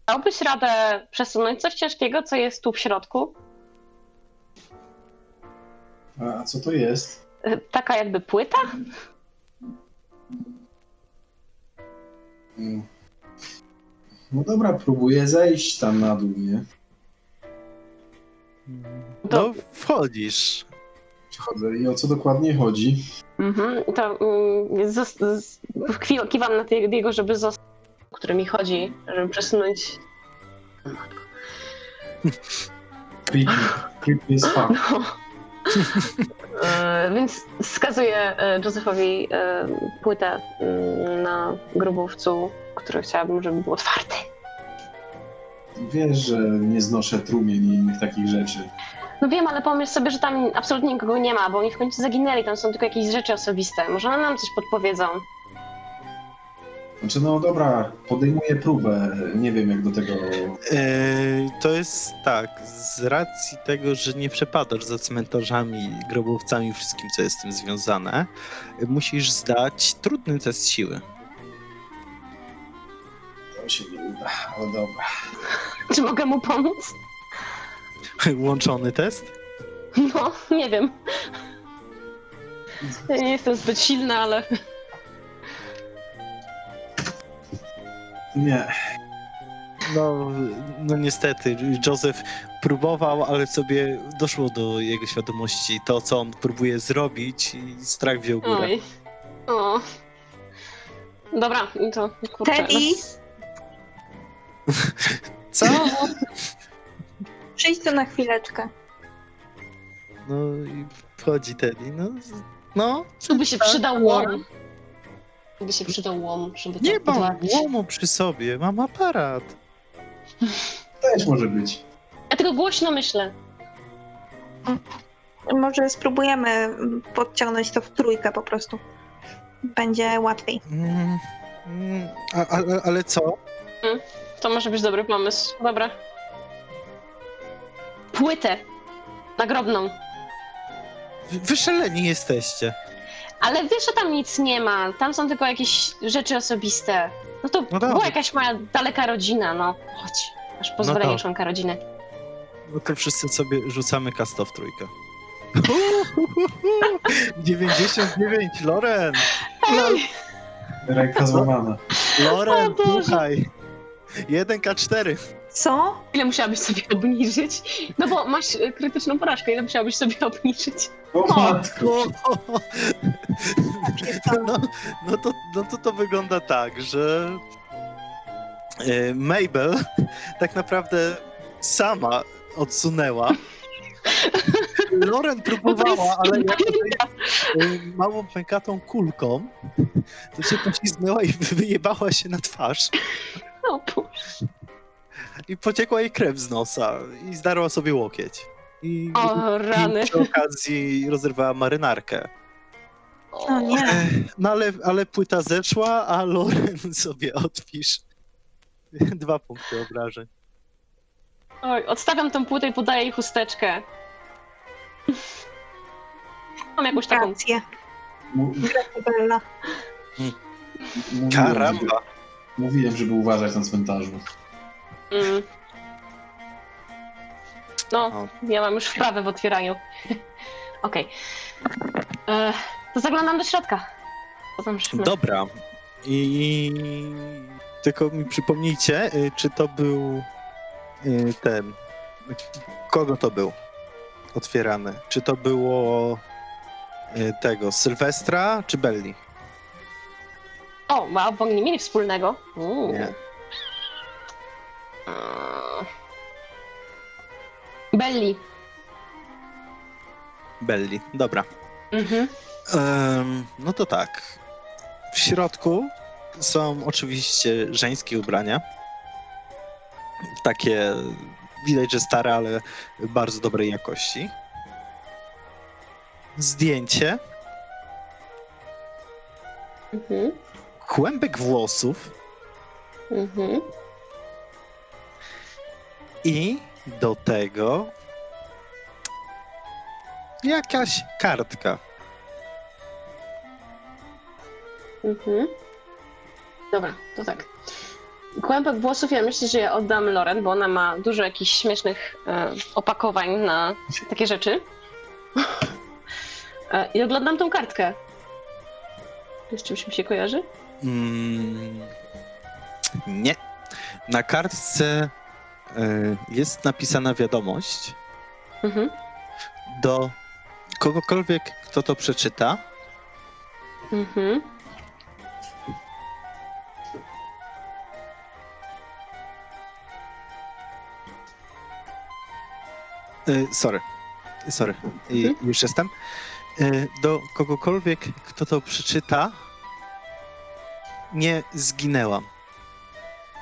dałbyś radę przesunąć coś ciężkiego, co jest tu w środku? A co to jest? E, Taka jakby płyta? Mm. No dobra, próbuję zejść tam na dół, nie? To- No, wchodzisz. Przechodzę i o co dokładnie chodzi? Mhm. To kwi- kiwam na te- jego, żeby zostać, o który mi chodzi, żeby przesunąć. Creepy. Creepy jest fakt. No. E, więc wskazuję e, Józefowi e, płytę mm, na grobowcu, który chciałabym, żeby był otwarty. Wiesz, że nie znoszę trumien i innych takich rzeczy. No wiem, ale pomyśl sobie, że tam absolutnie nikogo nie ma, bo oni w końcu zaginęli, tam są tylko jakieś rzeczy osobiste. Może one nam coś podpowiedzą. Znaczy, no dobra, podejmuję próbę. Nie wiem, jak do tego. E, to jest tak, z racji tego, że nie przepadasz za cmentarzami, grobowcami, wszystkim, co jest z tym związane, musisz zdać trudny test siły. To się nie uda, ale dobra. Czy mogę mu pomóc? Łączony test? No, nie wiem. Ja nie jestem zbyt silna, ale Nie. No, no niestety, Joseph próbował, ale sobie doszło do jego świadomości to, co on próbuje zrobić i strach wziął górę. Oj. O. Dobra, i to kurczę. Teddy? no, Co? Przyjdź tu na chwileczkę. No i wchodzi Teddy, no, z- no. Tu by się przydał Warren. Gdy się przydał łom, żeby to Nie mam podwabić. łomu przy sobie, mam aparat. Też może być. Ja tylko głośno myślę. Może spróbujemy mm, podciągnąć to w trójkę po prostu. Będzie łatwiej. Mm, mm, a, ale, ale co? To może być dobry pomysł. Dobra. Płytę. Nagrobną. Wy- Wyszeleni jesteście. Ale wiesz, że tam nic nie ma. Tam są tylko jakieś rzeczy osobiste. No to No dobra. była jakaś moja daleka rodzina, no. Chodź. Masz pozwolenie dobra. członka rodziny. No to wszyscy sobie rzucamy kasto w trójkę. 99, Loren! Ręka złamana. Loren, Boże. słuchaj! 1K4. Co? Ile musiałabyś sobie obniżyć? No bo masz y, krytyczną porażkę, ile musiałabyś sobie obniżyć? O matko. No, no, to, no to to wygląda tak, że e, Mabel tak naprawdę sama odsunęła. Loren próbowała, ale jak e, małą pękatą kulką, to się poślizgnęła i wyjebała się na twarz. O, Boże. I pociekła jej krew z nosa i zdarła sobie łokieć. I, o rany. i przy okazji rozerwała marynarkę. O nie. E, No ale, ale płyta zeszła, a Loren sobie odpisz. Dwa punkty obrażeń. Oj, odstawiam tą płytę i podaję jej chusteczkę. Mam jakąś taką. Rację. Mu- mówiłem, żeby, Karamba! mówiłem, żeby uważać na cmentarzu. Mm. No, O. ja mam już wprawę w otwieraniu. Okej. E, To zaglądam do środka. Tam? Dobra. I tylko mi przypomnijcie, y, czy to był y, ten. Kogo to był otwierany? Czy to było y, tego Sylwestra czy Belli? O, wow, bo oni nie mieli wspólnego. Uuu. Nie. Eee. Belli. Belli, dobra. Mhm. Em, no to tak. W środku są oczywiście żeńskie ubrania. Takie widać, że stare, ale bardzo dobrej jakości. Zdjęcie, Mhm. kłębek włosów Mhm. I do tego jakaś kartka. Mhm. Dobra, to tak. Kłębek włosów ja myślę, że ja oddam Loren, bo ona ma dużo jakichś śmiesznych e, opakowań na takie rzeczy. E, I oglądam tą kartkę. Z czymś mi się kojarzy? Mm, nie. Na kartce jest napisana wiadomość Mhm. do kogokolwiek, kto to przeczyta. Mhm. Y, sorry. Sorry. Mhm. Już jestem. Y, do kogokolwiek, kto to przeczyta. Nie zginęłam.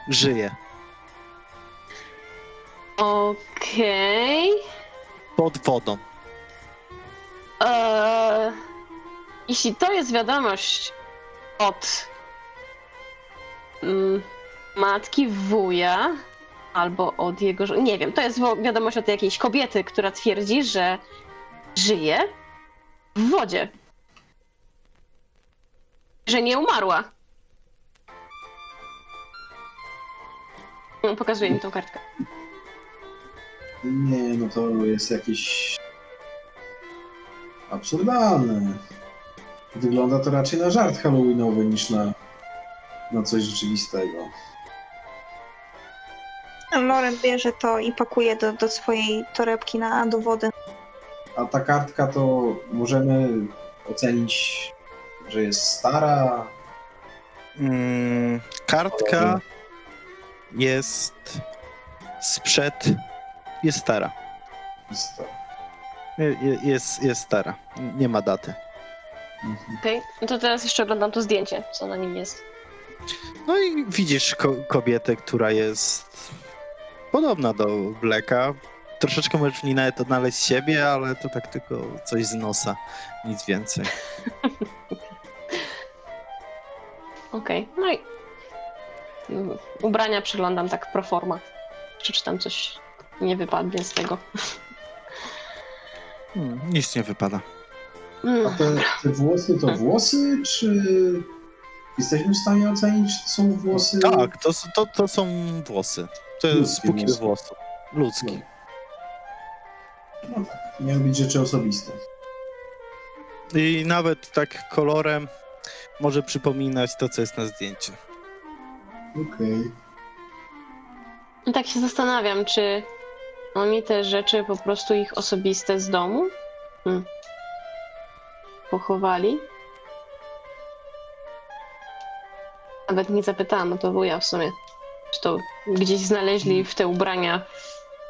Żyję. Okej. Pod wodą. Eee, jeśli to jest wiadomość od mm, matki wuja albo od jego. żo- Nie wiem, to jest wo- wiadomość od jakiejś kobiety, która twierdzi, że żyje w wodzie. Że nie umarła. Mm, Pokazuje mi tą kartkę. Nie, no to jest jakieś absurdalne. Wygląda to raczej na żart halloweenowy niż na, na coś rzeczywistego. Loren bierze to i pakuje do, do swojej torebki na do wody. A ta kartka to możemy ocenić, że jest stara. Mm, kartka jest sprzed. Jest stara. Jest, Je- je- Jest, jest stara. Nie ma daty. Mhm. Okej, no to teraz jeszcze oglądam to zdjęcie, co na nim jest. No i widzisz ko- kobietę, która jest podobna do Blacka. Troszeczkę możesz w niej nawet odnaleźć siebie, ale to tak tylko coś z nosa, nic więcej. Okej, no i ubrania przeglądam tak pro forma. Czy, czy tam coś nie wypadnie z tego. Hmm, nic nie wypada. Mm, A te, te włosy to włosy, czy jesteśmy w stanie ocenić, czy to są włosy? Tak, to, s- to, to są włosy. To jest Ludzkie spółki włosy. włosów. Ludzki. No tak, miały być rzeczy osobiste. I nawet tak kolorem może przypominać to, co jest na zdjęciu. Okej. I tak się zastanawiam, czy oni te rzeczy po prostu ich osobiste z domu hmm. pochowali? Nawet nie zapytałam o to wuja w sumie. Czy to gdzieś znaleźli w te ubrania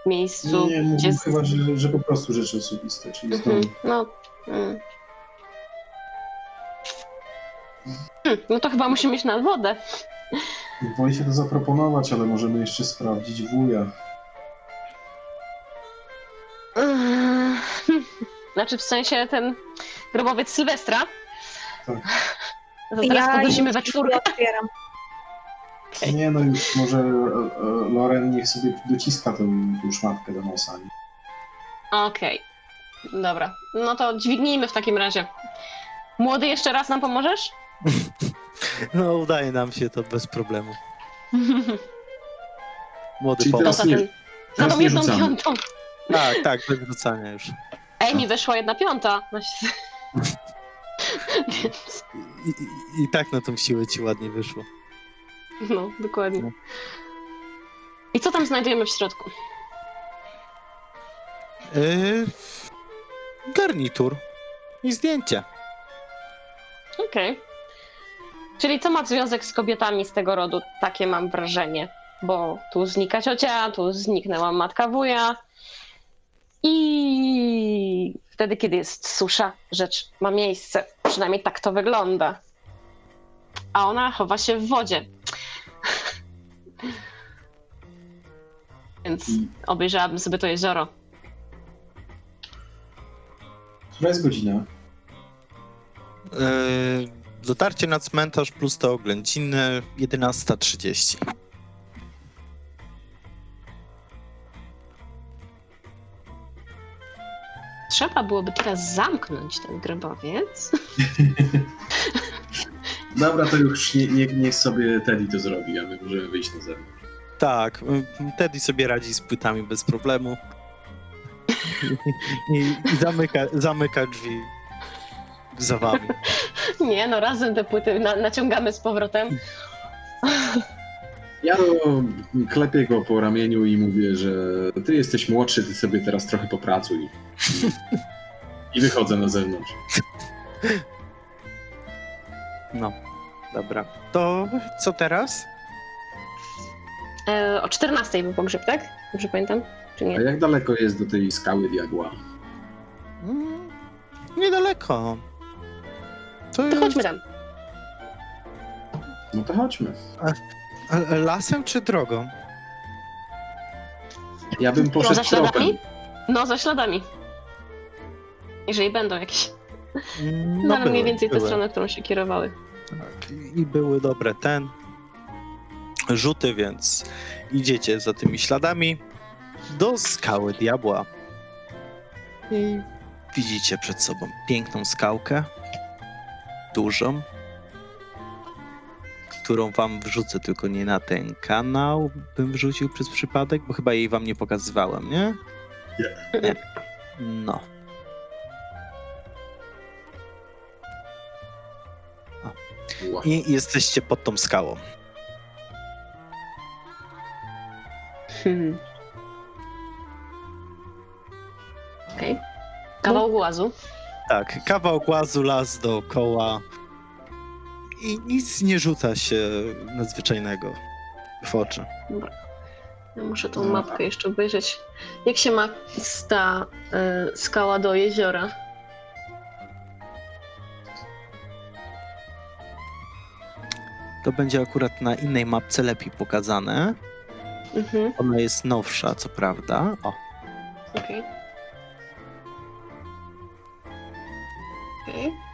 w miejscu, Nie, gdzie... mówię chyba, że, że po prostu rzeczy osobiste, czyli z Mhm, domu. no. Mm. Hmm, no to chyba musimy iść nad wodę. Boję się to zaproponować, ale możemy jeszcze sprawdzić wuja. Znaczy w sensie ten grobowiec Sylwestra. Tak. To teraz Ja podnosimy we czwórkę. otwieram. Okej. Nie no już może e, e, Loren niech sobie dociska tę, tę szmatkę do nosa. Okej. Dobra. No to dźwignijmy w takim razie. Młody, jeszcze raz nam pomożesz? No, udaje nam się to bez problemu. Młody Czyli teraz za, nie- tą jedną piątą. Tak, tak, bez wrzucania już. Ej, mi wyszła jedna piąta. No się- Więc, I, i, I tak na tą siłę ci ładnie wyszło. no, dokładnie. I co tam znajdujemy w środku? Yy, garnitur i zdjęcie. Okej. Czyli co ma związek z kobietami z tego rodu? Takie mam wrażenie. Bo tu znika ciocia, tu zniknęła matka wuja. I wtedy, kiedy jest susza, rzecz ma miejsce. Przynajmniej tak to wygląda. A ona chowa się w wodzie. Więc obejrzałabym sobie to jezioro. Która jest godzina? Yy, dotarcie na cmentarz plus te oględziny 11.30. Trzeba byłoby teraz zamknąć ten grobowiec. Dobra, to już nie, nie, niech sobie Teddy to zrobi, a my możemy wyjść na zewnątrz. Tak, Teddy sobie radzi z płytami bez problemu. I, i zamyka, zamyka drzwi za wami. Nie, no razem te płyty na, naciągamy z powrotem. Ja to klepię go po ramieniu i mówię, że ty jesteś młodszy, ty sobie teraz trochę popracuj. I wychodzę na zewnątrz. No, dobra. To co teraz? E, o 14 był pogrzeb, tak? Dobrze pamiętam? Czy A nie? jak daleko jest do tej skały diabła? Mm, niedaleko. To To jest chodźmy tam. No to chodźmy. a- lasem czy drogą? Ja bym No, poszedł za śladami? tropem. No, za śladami. Jeżeli będą jakieś. Mm, No, ale mniej były, więcej tę były. stronę, którą się kierowały. Tak, i były dobre ten rzuty, więc idziecie za tymi śladami do skały diabła. I widzicie przed sobą piękną skałkę, dużą, którą wam wrzucę, tylko nie na ten kanał bym wrzucił przez przypadek, bo chyba jej wam nie pokazywałem, nie? Nie. Nie. No. I jesteście pod tą skałą. Hmm. Okej. Kawał głazu. Tak, kawał głazu, las dookoła i nic nie rzuca się nadzwyczajnego w oczy. Dobra. Ja muszę tą mapkę jeszcze obejrzeć. Jak się ma ta y, e, skała do jeziora? To będzie akurat na innej mapce lepiej pokazane. Mhm. Ona jest nowsza, co prawda. O. Okej. Okay. Okay.